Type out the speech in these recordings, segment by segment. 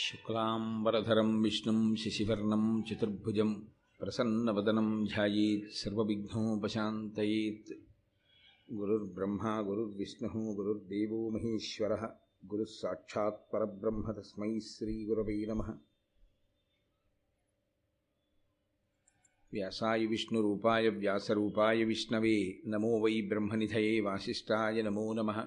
शुक्लाम्बरधरं विष्णुं शिशिवर्णं चतुर्भुजं प्रसन्नवदनं ध्यायेत् सर्वविघ्नोपशान्तयेत्। गुरुर्ब्रह्मा गुरुर्विष्णुः गुरुर्देवो महेश्वरः गुरुःसाक्षात्परब्रह्म तस्मै श्रीगुरवै नमः। व्यासाय विष्णुरूपाय व्यासरूपाय विष्णवे नमो वै ब्रह्मनिधये वासिष्ठाय नमो नमः।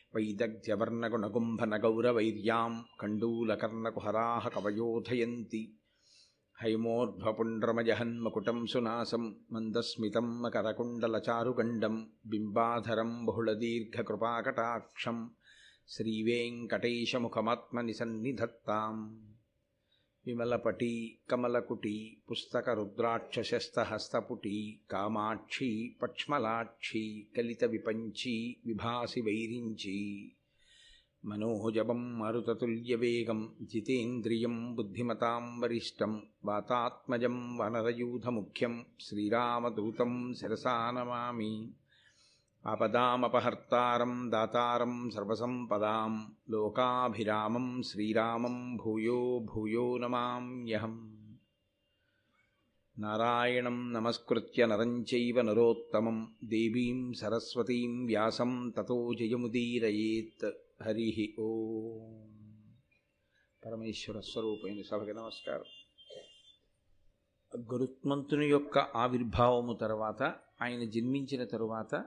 వైదగ్ధ్యవర్ణగుణగుంభనగౌరవైర్యాం కండూలకర్ణకుహరాः కవయోధయంతి హైమోర్ధ్వపుండ్రమజహన్మకుటం సునాసం మందస్మితం మకరకుండలచారుగండం బింబాధరం బహుళదీర్ఘకృపాకటాక్షం శ్రీవేంకటేశముఖమాత్మని సన్నిధత్తాం విమలపటీ కమలకుటీ పుస్తకరుద్రాక్షశస్తహస్తపుటీ కామాక్షీ పక్ష్మలాక్షీ కలితవిపంచీ విభాసి వైరించీ మనోజవం మరుతతుల్యవేగం జితేంద్రియం బుద్ధిమతాం వరిష్టం వాతాత్మజం వనరయూధముఖ్యం శ్రీరామదూతం శిరసా నమామి ఆపదామపహర్తారం దాతారం సర్వసంపదాం లోకాభిరామం శ్రీరామం భూయో భూయో నమామ్యహం నారాయణం నమస్కృత్య నరం చైవ నరోత్తమం దేవీం సరస్వతీం వ్యాసం తతో జయముదీరయేత్. హరి ఓ. పరమేశ్వర స్వరూపైన సభకి నమస్కారం. గురుత్మంతుని యొక్క ఆవిర్భావము తర్వాత ఆయన జన్మించిన తరువాత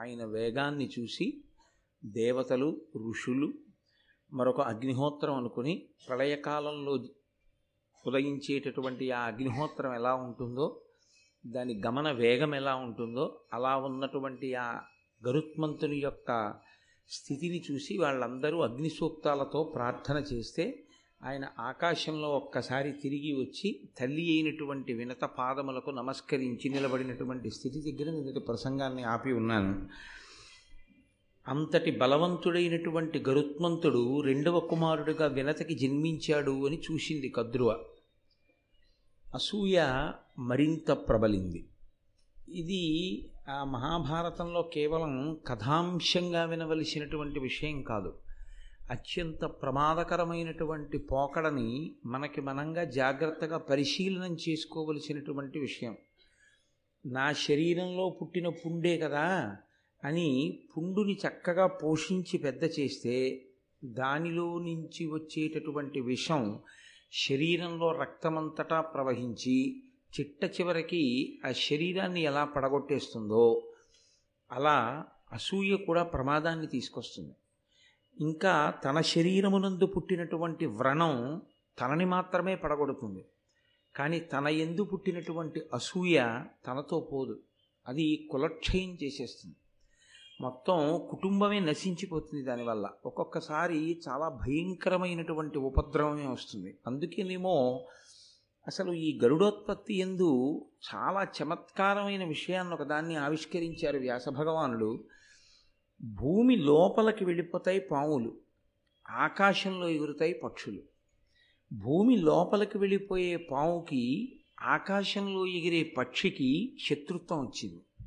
ఆయన వేగాన్ని చూసి దేవతలు ఋషులు మరొక అగ్నిహోత్రం అనుకుని ప్రళయకాలంలో ఉదయించేటటువంటి ఆ అగ్నిహోత్రం ఎలా ఉంటుందో దాని గమన వేగం ఎలా ఉంటుందో అలా ఉన్నటువంటి ఆ గరుత్మంతుని యొక్క స్థితిని చూసి వాళ్ళందరూ అగ్ని సూక్తాలతో ప్రార్థన చేస్తే ఆయన ఆకాశంలో ఒక్కసారి తిరిగి వచ్చి తల్లి అయినటువంటి వినత పాదములకు నమస్కరించి నిలబడినటువంటి స్థితి దగ్గర నేను ప్రసంగాన్ని ఆపి ఉన్నాను. అంతటి బలవంతుడైనటువంటి గరుత్మంతుడు రెండవ కుమారుడిగా వినతకి జన్మించాడు అని చూసింది కద్రువ. అసూయ మరింత ప్రబలింది. ఇది ఆ మహాభారతంలో కేవలం కథాంశంగా వినవలసినటువంటి విషయం కాదు. అత్యంత ప్రమాదకరమైనటువంటి పోకడని మనకి మనంగా జాగ్రత్తగా పరిశీలనం చేసుకోవలసినటువంటి విషయం. నా శరీరంలో పుట్టిన పుండే కదా అని పుండుని చక్కగా పోషించి పెద్ద చేస్తే దానిలో నుంచి వచ్చేటటువంటి విషం శరీరంలో రక్తమంతటా ప్రవహించి చిట్ట చివరికి ఆ శరీరాన్ని ఎలా పడగొట్టేస్తుందో అలా అసూయ కూడా ప్రమాదాన్ని తీసుకొస్తుంది. ఇంకా తన శరీరమునందు పుట్టినటువంటి వ్రణం తనని మాత్రమే పడగొడుతుంది. కానీ తన ఎందు పుట్టినటువంటి అసూయ తనతో పోదు. అది కులక్షయం చేసేస్తుంది. మొత్తం కుటుంబమే నశించిపోతుంది దానివల్ల. ఒక్కొక్కసారి చాలా భయంకరమైనటువంటి ఉపద్రవమే వస్తుంది. అందుకేనేమో అసలు ఈ గరుడోత్పత్తి ఎందు చాలా చమత్కారమైన విషయాన్ని ఒకదాన్ని ఆవిష్కరించారు వ్యాసభగవానుడు భూమి లోపలికి వెళ్ళిపోతాయి పాములు ఆకాశంలో ఎగురుతాయి పక్షులు. భూమి లోపలికి వెళ్ళిపోయే పాముకి ఆకాశంలో ఎగిరే పక్షికి శత్రుత్వం వచ్చింది.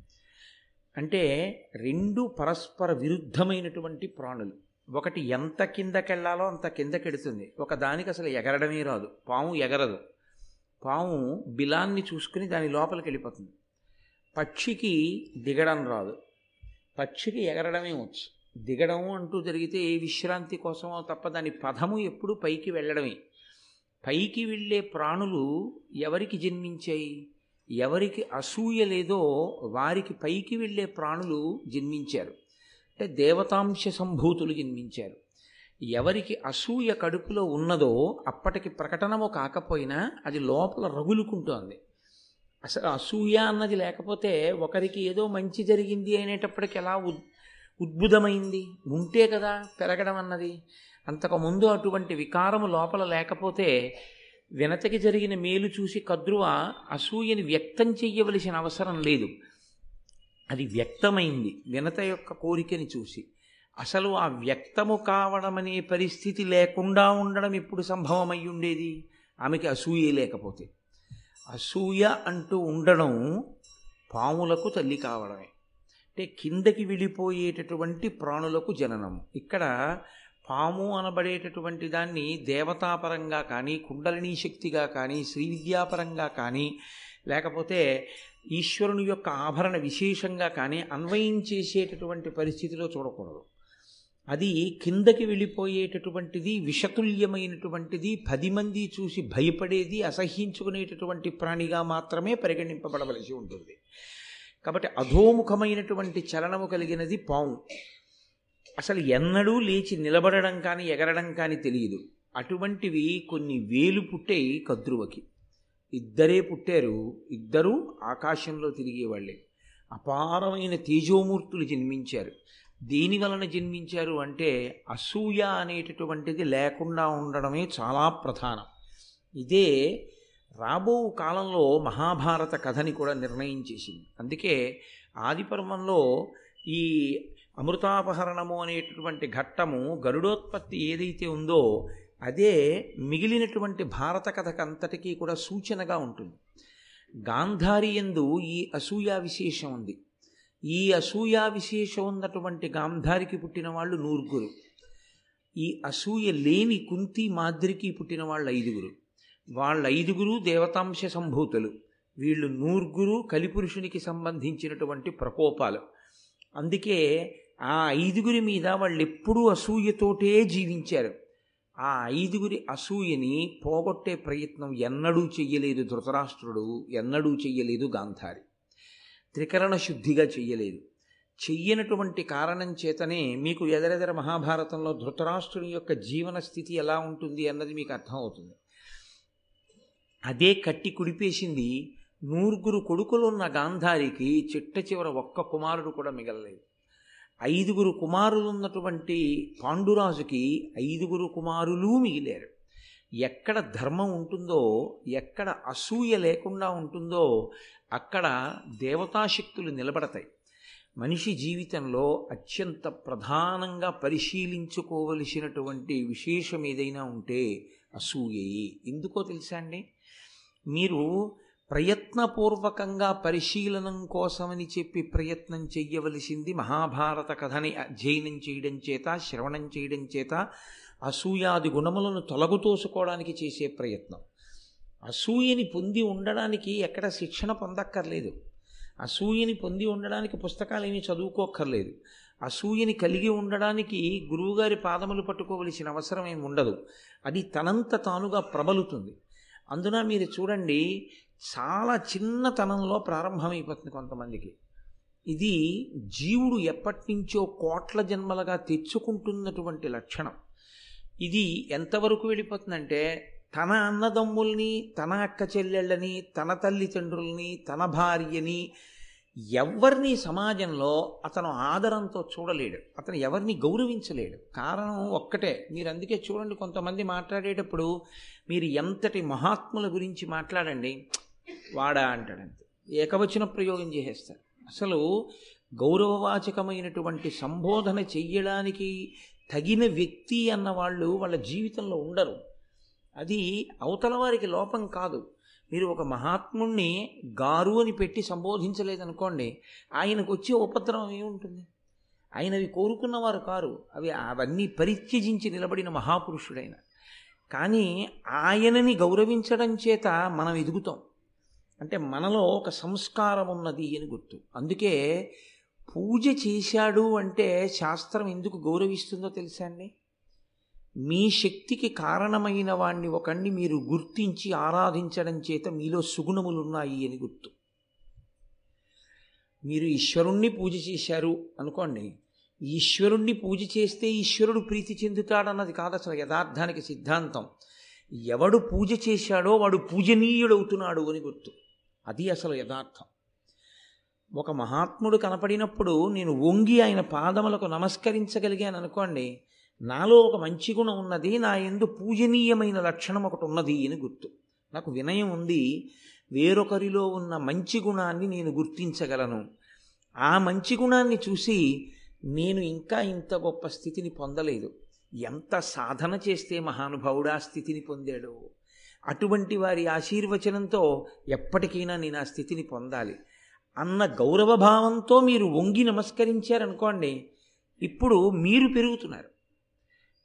అంటే రెండు పరస్పర విరుద్ధమైనటువంటి ప్రాణులు. ఒకటి ఎంత కిందకెళ్ళాలో అంత కిందకెడుతుంది. ఒక దానికి అసలు ఎగరడమే రాదు. పాము ఎగరదు. పాము బిలాన్ని చూసుకుని దాని లోపలికి వెళ్ళిపోతుంది. పక్షికి దిగడం రాదు. పక్షికి ఎగరడమే వచ్చు. దిగడం అంటూ జరిగితే ఏ విశ్రాంతి కోసమో తప్ప దాని పదము ఎప్పుడు పైకి వెళ్ళడమే. పైకి వెళ్ళే ప్రాణులు ఎవరికి జన్మించాయి? ఎవరికి అసూయ లేదో వారికి పైకి వెళ్ళే ప్రాణులు జన్మించారు. అంటే దేవతాంశ సంభూతులు జన్మించారు. ఎవరికి అసూయ కడుపులో ఉన్నదో అప్పటికి ప్రకటనము కాకపోయినా అది లోపల రగులుకుంటోంది. అసలు అసూయ అన్నది లేకపోతే ఒకరికి ఏదో మంచి జరిగింది అనేటప్పటికి ఎలా ఉద్ ఉద్భుతమైంది ఉంటే కదా పెరగడం అన్నది. అంతకుముందు అటువంటి వికారము లోపల లేకపోతే వినతకి జరిగిన మేలు చూసి కద్రువ అసూయని వ్యక్తం చెయ్యవలసిన అవసరం లేదు. అది వ్యక్తమైంది వినత యొక్క కోరికని చూసి. అసలు ఆ వ్యక్తము కావడం అనే పరిస్థితి లేకుండా ఉండడం ఇప్పుడు సంభవమై ఉండేది? ఆమెకి అసూయ లేకపోతే. అసూయ అంటూ ఉండడం పాములకు తల్లి కావడమే. అంటే కిందకి వెళ్ళిపోయేటటువంటి ప్రాణులకు జననము ఇక్కడ పాము అనబడేటటువంటి దాన్ని దేవతాపరంగా కానీ కుండలినీ శక్తిగా కానీ శ్రీ విద్యాపరంగా కానీ లేకపోతే ఈశ్వరుని యొక్క ఆభరణ విశేషంగా కానీ అన్వయం చేసేటటువంటి పరిస్థితిలో చూడకూడదు. అది కిందకి వెళ్ళిపోయేటటువంటిది విషతుల్యమైనటువంటిది పది మంది చూసి భయపడేది అసహ్యించుకునేటటువంటి ప్రాణిగా మాత్రమే పరిగణింపబడవలసి ఉంటుంది. కాబట్టి అధోముఖమైనటువంటి చలనము కలిగినది పాము. అసలు ఎన్నడూ లేచి నిలబడడం కానీ ఎగరడం కానీ తెలియదు. అటువంటివి కొన్ని వేలు పుట్టాయి కద్రువకి. ఇద్దరే పుట్టారు ఇద్దరూ ఆకాశంలో తిరిగేవాళ్ళే అపారమైన తేజోమూర్తులు జన్మించారు. దేని వలన జన్మించారు అంటే అసూయ అనేటటువంటిది లేకుండా ఉండడమే చాలా ప్రధానం. ఇదే రాబో కాలంలో మహాభారత కథని కూడా నిర్ణయం చేసింది. అందుకే ఆదిపర్వంలో ఈ అమృతాపహరణము అనేటటువంటి ఘట్టము గరుడోత్పత్తి ఏదైతే ఉందో అదే మిగిలినటువంటి భారత కథకంతటికీ కూడా సూచనగా ఉంటుంది. గాంధారి ఎందు ఈ అసూయా విశేషం ఉంది. ఈ అసూయా విశేషం ఉన్నటువంటి గాంధారికి పుట్టిన వాళ్ళు నూరుగురు. ఈ అసూయ లేని కుంతి మాద్రికి పుట్టిన వాళ్ళు ఐదుగురు. వాళ్ళ ఐదుగురు దేవతాంశ సంభూతులు. వీళ్ళు నూరుగురు కలిపురుషునికి సంబంధించినటువంటి ప్రకోపాలు. అందుకే ఆ ఐదుగురి మీద వాళ్ళు ఎప్పుడూ అసూయతోటే జీవించారు. ఆ ఐదుగురి అసూయని పోగొట్టే ప్రయత్నం ఎన్నడూ చెయ్యలేదు ధృతరాష్ట్రుడు ఎన్నడూ చెయ్యలేదు గాంధారి. త్రికరణ శుద్ధిగా చెయ్యలేదు. చెయ్యనటువంటి కారణం చేతనే మీకు ఎదరెదర మహాభారతంలో ధృతరాష్ట్రుని యొక్క జీవన స్థితి ఎలా ఉంటుంది అన్నది మీకు అర్థమవుతుంది అదే కట్టి కుడిపేసింది నూరుగురు కొడుకులున్న గాంధారికి చిట్ట చివర ఒక్క కుమారుడు కూడా మిగలలేదు. ఐదుగురు కుమారులు ఉన్నటువంటి పాండురాజుకి ఐదుగురు కుమారులు మిగిలారు. ఎక్కడ ధర్మం ఉంటుందో ఎక్కడ అసూయ లేకుండా ఉంటుందో అక్కడ దేవతాశక్తులు నిలబడతాయి. మనిషి జీవితంలో అత్యంత ప్రధానంగా పరిశీలించుకోవలసినటువంటి విశేషం ఏదైనా ఉంటే అసూయయి. ఎందుకో తెలుసా అండి? మీరు ప్రయత్నపూర్వకంగా పరిశీలనం కోసమని చెప్పి ప్రయత్నం చెయ్యవలసింది మహాభారత కథని అధ్యయనం చేయడం చేత శ్రవణం చేయడం చేత అసూయాది గుణములను తొలగుతోసుకోవడానికి చేసే ప్రయత్నం. అసూయని పొంది ఉండడానికి ఎక్కడ శిక్షణ పొందక్కర్లేదు. అసూయని పొంది ఉండడానికి పుస్తకాలు ఏమీ చదువుకోక్కర్లేదు. అసూయని కలిగి ఉండడానికి గురువుగారి పాదములు పట్టుకోవలసిన అవసరం ఏమి ఉండదు. అది తనంత తానుగా ప్రబలుతుంది. అందున మీరు చూడండి చాలా చిన్నతనంలో ప్రారంభమైపోతుంది కొంతమందికి. ఇది జీవుడు ఎప్పటినుంచో కోట్ల జన్మలుగా తెచ్చుకుంటున్నటువంటి లక్షణం. ఇది ఎంతవరకు వెళ్ళిపోతుందంటే తన అన్నదమ్ముల్ని తన అక్క చెల్లెళ్ళని తన తల్లిదండ్రుల్ని తన భార్యని ఎవరిని సమాజంలో అతను ఆదరంతో చూడలేడు. అతను ఎవరిని గౌరవించలేడు. కారణం ఒక్కటే. మీరు అందుకే చూడండి కొంతమంది మాట్లాడేటప్పుడు మీరు ఎంతటి మహాత్ముల గురించి మాట్లాడండి వాడా అంటాడంతే. ఏకవచన ప్రయోగం చేసేస్తారు. అసలు గౌరవవాచకమైనటువంటి సంబోధన చెయ్యడానికి తగిన వ్యక్తి అన్న వాళ్ళు వాళ్ళ జీవితంలో ఉండరు. అది అవతల వారికి లోపం కాదు. మీరు ఒక మహాత్ముణ్ణి గారు అని పెట్టి సంబోధించలేదనుకోండి ఆయనకు వచ్చే ఉపద్రవం ఏముంటుంది? ఆయన అవి కోరుకున్నవారు కారు. అవి అవన్నీ పరిత్యజించి నిలబడిన మహాపురుషుడైన. కానీ ఆయనని గౌరవించడం చేత మనం ఎదుగుతాం. అంటే మనలో ఒక సంస్కారం ఉన్నది అని గుర్తు. అందుకే పూజ చేశాడు అంటే శాస్త్రం ఎందుకు గౌరవిస్తుందో తెలుసా అండి? మీ శక్తికి కారణమైన వాణ్ణి ఒకణ్ణి మీరు గుర్తించి ఆరాధించడం చేత మీలో సుగుణములు ఉన్నాయి అని గుర్తు. మీరు ఈశ్వరుణ్ణి పూజ చేశారు అనుకోండి ఈశ్వరుణ్ణి పూజ చేస్తే ఈశ్వరుడు ప్రీతి చెందుతాడన్నది కాదు అసలు యథార్థానికి సిద్ధాంతం. ఎవడు పూజ చేశాడో వాడు పూజనీయుడవుతున్నాడు అని గుర్తు. అది అసలు యథార్థం. ఒక మహాత్ముడు కనపడినప్పుడు నేను వంగి ఆయన పాదములకు నమస్కరించగలిగాను అనుకోండి నాలో ఒక మంచి గుణం ఉన్నది నా ఎందు పూజనీయమైన లక్షణం ఒకటి ఉన్నది అని గుర్తు. నాకు వినయం ఉంది వేరొకరిలో ఉన్న మంచి గుణాన్ని నేను గుర్తించగలను. ఆ మంచి గుణాన్ని చూసి నేను ఇంకా ఇంత గొప్ప స్థితిని పొందలేదు. ఎంత సాధన చేస్తే మహానుభావుడు ఆ స్థితిని పొందాడు? అటువంటి వారి ఆశీర్వచనంతో ఎప్పటికైనా నేను ఆ స్థితిని పొందాలి. అన్న గౌరవభావంతో మీరు వంగి నమస్కరించారనుకోండి ఇప్పుడు మీరు పెరుగుతున్నారు.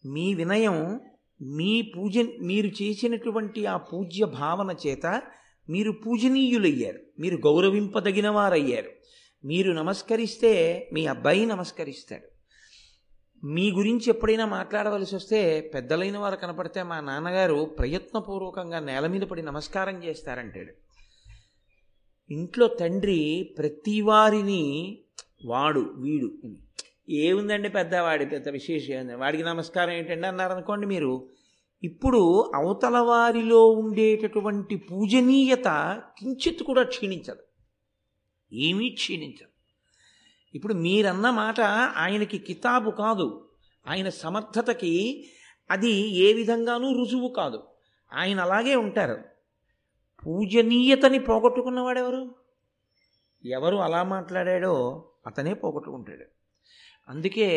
మీ వినయం మీ పూజ మీరు చేసినటువంటి ఆ పూజ్య భావన చేత మీరు పూజనీయులయ్యారు. మీరు గౌరవింపదగిన వారయ్యారు మీరు నమస్కరిస్తే మీ అబ్బాయి నమస్కరిస్తాడు. మీ గురించి ఎప్పుడైనా మాట్లాడవలసి వస్తే పెద్దలైన వారు కనపడితే మా నాన్నగారు ప్రయత్నపూర్వకంగా నేల మీద పడి నమస్కారం చేస్తారంటాడు. ఇంట్లో తండ్రి ప్రతి వారిని వాడు వీడు అని. ఏముందండి పెద్దవాడి పెద్ద విశేషం వాడికి నమస్కారం ఏంటండి అన్నారనుకోండి మీరు. ఇప్పుడు అవతల వారిలో ఉండేటటువంటి పూజనీయత కించిత్ కూడా క్షీణించదు. ఏమీ క్షీణించదు. ఇప్పుడు మీరన్న మాట ఆయనకి కితాబు కాదు. ఆయన సమర్థతకి అది ఏ విధంగానూ రుజువు కాదు. ఆయన అలాగే ఉంటారు. పూజనీయతని పోగొట్టుకున్నవాడెవరు? ఎవరు అలా మాట్లాడాడో అతనే పోగొట్టుకుంటాడు. అందుకే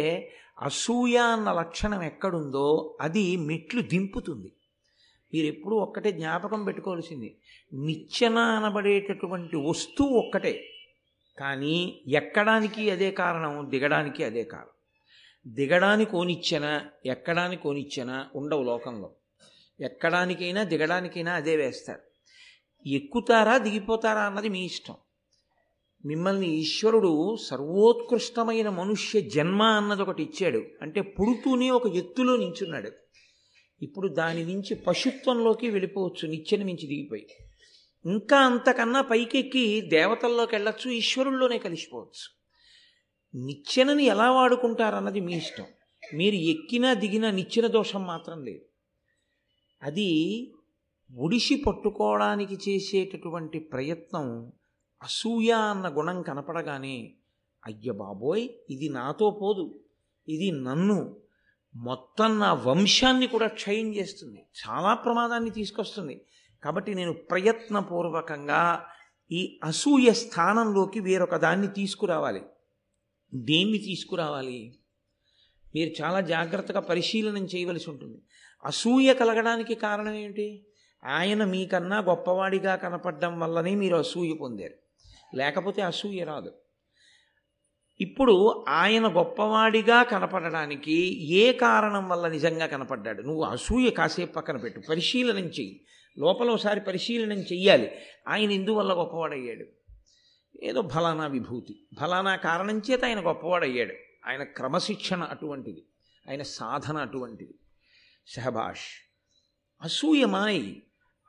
అసూయ అన్న లక్షణం ఎక్కడుందో అది మెట్లు దింపుతుంది. మీరు ఎప్పుడూ ఒక్కటే జ్ఞాపకం పెట్టుకోవాల్సింది. నిచ్చెన అనబడేటటువంటి వస్తువు ఒక్కటే. కానీ ఎక్కడానికి అదే కారణం దిగడానికి అదే కారణం. దిగడానికి ఓనిచ్చెన ఎక్కడానికి ఓనిచ్చెన ఉండవు లోకంలో. ఎక్కడానికైనా దిగడానికైనా అదే వేస్తారు. ఎక్కుతారా దిగిపోతారా అన్నది మీ ఇష్టం. మిమ్మల్ని ఈశ్వరుడు సర్వోత్కృష్టమైన మనుష్య జన్మ అన్నది ఒకటి ఇచ్చాడు. అంటే పుడుతూనే ఒక ఎత్తులో నించున్నాడు. ఇప్పుడు దాని నుంచి పశుత్వంలోకి వెళ్ళిపోవచ్చు. నిచ్చెన మించి దిగిపోయి. ఇంకా అంతకన్నా పైకెక్కి దేవతల్లోకి వెళ్ళొచ్చు ఈశ్వరుల్లోనే కలిసిపోవచ్చు. నిచ్చెనని ఎలా వాడుకుంటారన్నది మీ ఇష్టం. మీరు ఎక్కినా దిగినా నిచ్చెన దోషం మాత్రం లేదు. అది ఒడిసి పట్టుకోవడానికి చేసేటటువంటి ప్రయత్నం అసూయ అన్న గుణం కనపడగానే అయ్య బాబోయ్ ఇది నాతో పోదు ఇది నన్ను మొత్తం నా వంశాన్ని కూడా క్షయం చేస్తుంది చాలా ప్రమాదాన్ని తీసుకొస్తుంది. కాబట్టి నేను ప్రయత్నపూర్వకంగా ఈ అసూయ స్థానంలోకి వేరొక దాన్ని తీసుకురావాలి. దేన్ని తీసుకురావాలి? మీరు చాలా జాగ్రత్తగా పరిశీలనం చేయవలసి ఉంటుంది. అసూయ కలగడానికి కారణం ఏమిటి? ఆయన మీకన్నా గొప్పవాడిగా కనపడడం వల్లనే మీరు అసూయ పొందారు. లేకపోతే అసూయ రాదు. ఇప్పుడు ఆయన గొప్పవాడిగా కనపడడానికి ఏ కారణం వల్ల నిజంగా కనపడ్డాడు? నువ్వు అసూయ కాసేపు పక్కన పెట్టు. పరిశీలనం చెయ్యి. లోపల ఒకసారి పరిశీలనం చెయ్యాలి. ఆయన ఇందువల్ల గొప్పవాడయ్యాడు? ఏదో ఫలానా విభూతి. ఫలానా కారణం చేత ఆయన గొప్పవాడయ్యాడు. ఆయన క్రమశిక్షణ అటువంటిది. ఆయన సాధన అటువంటిది. షహబాష్ అసూయమాయి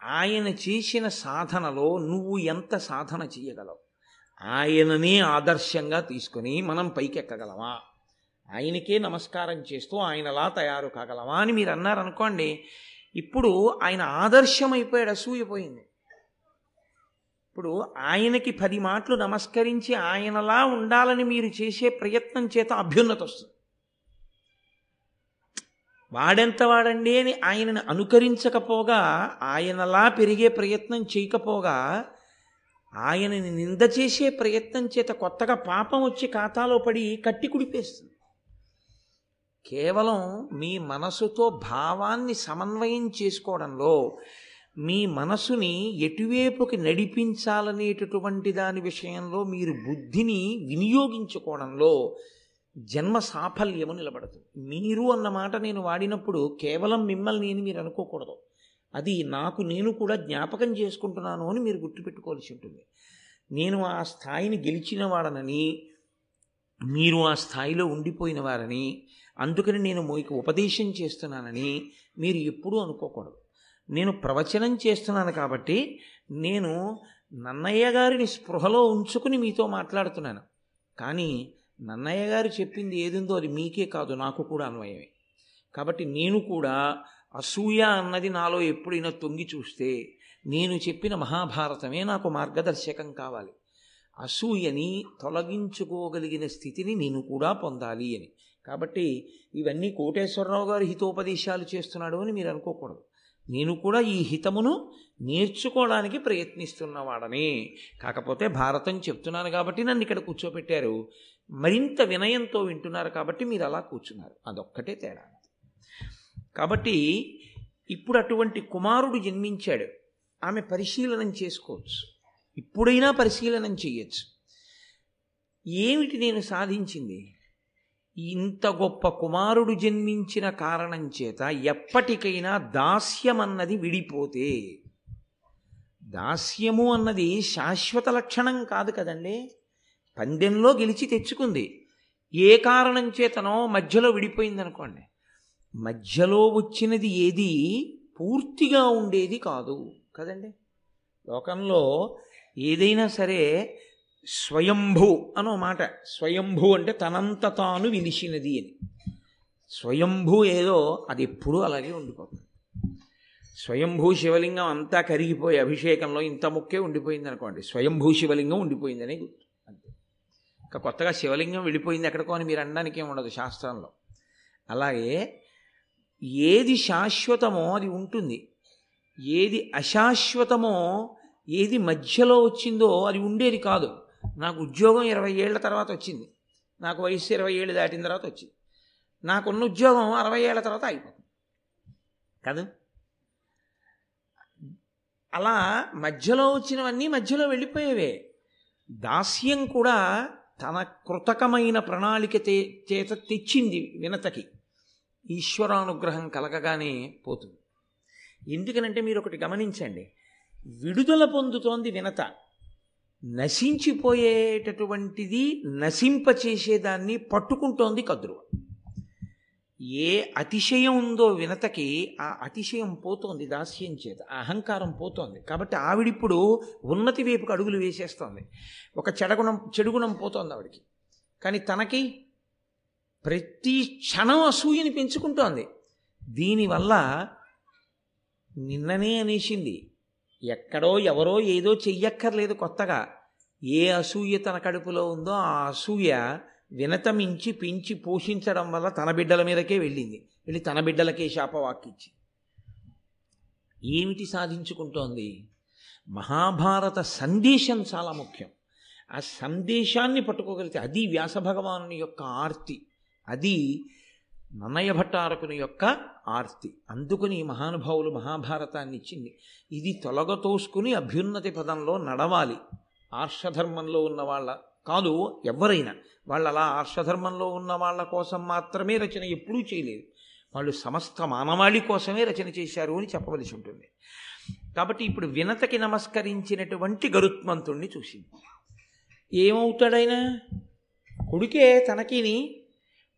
ఆయన చేసిన సాధనలో నువ్వు ఎంత సాధన చేయగలవు ఆయననే ఆదర్శంగా తీసుకొని మనం పైకెక్కగలమా? ఆయనకే నమస్కారం చేస్తూ ఆయనలా తయారు కాగలమా అని మీరు అన్నారనుకోండి ఇప్పుడు ఆయన ఆదర్శమైపోయాడు అసూయపోయింది. ఇప్పుడు ఆయనకి పది మాటలు నమస్కరించి ఆయనలా ఉండాలని మీరు చేసే ప్రయత్నం చేత అభ్యున్నత వస్తుంది. వాడెంత వాడండి అని ఆయనను అనుకరించకపోగా ఆయనలా పెరిగే ప్రయత్నం చేయకపోగా ఆయనని నింద చేసే ప్రయత్నం చేత కొత్తగా పాపం వచ్చి ఖాతాలో పడి కట్టి కుడిపేస్తుంది. కేవలం మీ మనసుతో భావాన్ని సమన్వయం చేసుకోవడంలో మీ మనసుని ఎటువైపుకి నడిపించాలనేటటువంటి దాని విషయంలో మీరు బుద్ధిని వినియోగించుకోవడంలో జన్మ సాఫల్యము నిలబడదు. మీరు అన్న మాట నేను వాడినప్పుడు కేవలం మిమ్మల్ని నేను మీరు అనుకోకూడదు. అది నాకు నేను కూడా జ్ఞాపకం చేసుకుంటున్నాను అని మీరు గుర్తుపెట్టుకోవాల్సి ఉంటుంది. నేను ఆ స్థాయిని గెలిచిన వాడనని మీరు ఆ స్థాయిలో ఉండిపోయిన వారని అందుకని నేను మీకు ఉపదేశం చేస్తున్నానని మీరు ఎప్పుడూ అనుకోకూడదు. నేను ప్రవచనం చేస్తున్నాను కాబట్టి నేను నన్నయ్య గారిని స్పృహలో ఉంచుకుని మీతో మాట్లాడుతున్నాను. కానీ నన్నయ్య గారు చెప్పింది ఏదిందో అది మీకే కాదు నాకు కూడా అన్వయమే. కాబట్టి నేను కూడా అసూయ అన్నది నాలో ఎప్పుడైనా తొంగి చూస్తే నేను చెప్పిన మహాభారతమే నాకు మార్గదర్శకం కావాలి. అసూయని తొలగించుకోగలిగిన స్థితిని నేను కూడా పొందాలి అని. కాబట్టి ఇవన్నీ కోటేశ్వరరావు గారు హితోపదేశాలు చేస్తున్నాడు అని మీరు అనుకోకూడదు. నేను కూడా ఈ హితమును నేర్చుకోవడానికి ప్రయత్నిస్తున్నవాడని. కాకపోతే భారతం చెప్తున్నాను కాబట్టి నన్ను ఇక్కడ కూర్చోపెట్టారు. మరింత వినయంతో వింటున్నారు కాబట్టి మీరు అలా కూర్చున్నారు. అదొక్కటే తేడా. కాబట్టి ఇప్పుడు అటువంటి కుమారుడు జన్మించాడు. ఆమె పరిశీలనం చేసుకోవచ్చు. ఇప్పుడైనా పరిశీలనం చేయొచ్చు. ఏమిటి నేను సాధించింది? ఇంత గొప్ప కుమారుడు జన్మించిన కారణం చేత ఎప్పటికైనా దాస్యం అన్నది విడిపోతే. దాస్యము అన్నది శాశ్వత లక్షణం కాదు కదండి. పందెంలో గెలిచి తెచ్చుకుంది. ఏ కారణం చేతనో మధ్యలో విడిపోయింది అనుకోండి మధ్యలో వచ్చినది ఏది? పూర్తిగా ఉండేది కాదు. కదండి? లోకంలో ఏదైనా సరే స్వయంభూ అనో మాట. స్వయంభూ అంటే తనంత తాను విలిసినది అని. స్వయంభూ ఏదో అది ఎప్పుడూ అలాగే ఉండిపోతుంది. స్వయంభూ శివలింగం అంతా కరిగిపోయి అభిషేకంలో ఇంత ముక్కే ఉండిపోయింది అనుకోండి. స్వయంభూ శివలింగం ఉండిపోయిందని గుర్తు. అంతే. ఇంకా కొత్తగా శివలింగం విడిపోయింది ఎక్కడికో అని మీరు అనడానికి ఏమి ఉండదు శాస్త్రంలో. అలాగే ఏది శాశ్వతమో అది ఉంటుంది. ఏది అశాశ్వతమో ఏది మధ్యలో వచ్చిందో అది ఉండేది కాదు. నాకు ఉద్యోగం ఇరవై ఏళ్ళ తర్వాత వచ్చింది. నాకు వయసు ఇరవై ఏళ్ళు దాటిన తర్వాత వచ్చింది. నాకున్న ఉద్యోగం అరవై ఏళ్ళ తర్వాత అయిపోతుంది. కదా? అలా మధ్యలో వచ్చినవన్నీ మధ్యలో వెళ్ళిపోయేవే. దాస్యం కూడా తన కృతకమైన ప్రణాళిక చేత తెచ్చింది వినతకి. ఈశ్వరానుగ్రహం కలగగానే పోతుంది. ఎందుకనంటే మీరు ఒకటి గమనించండి విడుదల పొందుతోంది వినత. నశించిపోయేటటువంటిది నశింపచేసేదాన్ని పట్టుకుంటోంది కదురు ఏ అతిశయం ఉందో వినతకి ఆ అతిశయం పోతోంది దాస్యం చేత అహంకారం పోతోంది. కాబట్టి ఆవిడిప్పుడు ఉన్నతి వైపుకు అడుగులు వేసేస్తోంది. ఒక చెడగుణం చెడుగుణం పోతోంది ఆవిడికి. కానీ తనకి ప్రతి క్షణం అసూయని పెంచుకుంటోంది. దీనివల్ల నిన్ననే అనేసింది ఎక్కడో ఎవరో ఏదో చెయ్యక్కర్లేదు కొత్తగా. ఏ అసూయ తన కడుపులో ఉందో ఆ అసూయ వినతమించి పెంచి పోషించడం వల్ల తన బిడ్డల మీదకే వెళ్ళింది. వెళ్ళి తన బిడ్డలకే శాపవాక్కిచ్చి. ఏమిటి సాధించుకుంటోంది? మహాభారత సందేశం చాలా ముఖ్యం. ఆ సందేశాన్ని పట్టుకోగలిగితే అది వ్యాస భగవాను యొక్క ఆర్తి. అది నన్నయ్య భట్టారకుని యొక్క ఆర్తి. అందుకుని మహానుభావులు మహాభారతాన్ని ఇచ్చింది. ఇది తొలగతోసుకుని అభ్యున్నతి పదంలో నడవాలి. ఆర్షధర్మంలో ఉన్న వాళ్ళ కాదు ఎవరైనా. వాళ్ళు అలా ఆర్షధర్మంలో ఉన్న వాళ్ళ కోసం మాత్రమే రచన ఎప్పుడూ చేయలేదు. వాళ్ళు సమస్త మానవాళి కోసమే రచన చేశారు అని చెప్పవలసి ఉంటుంది. కాబట్టి ఇప్పుడు వినతకి నమస్కరించినటువంటి గరుత్మంతుణ్ణి చూసింది. ఏమవుతాడైనా? కొడుకే తనకిని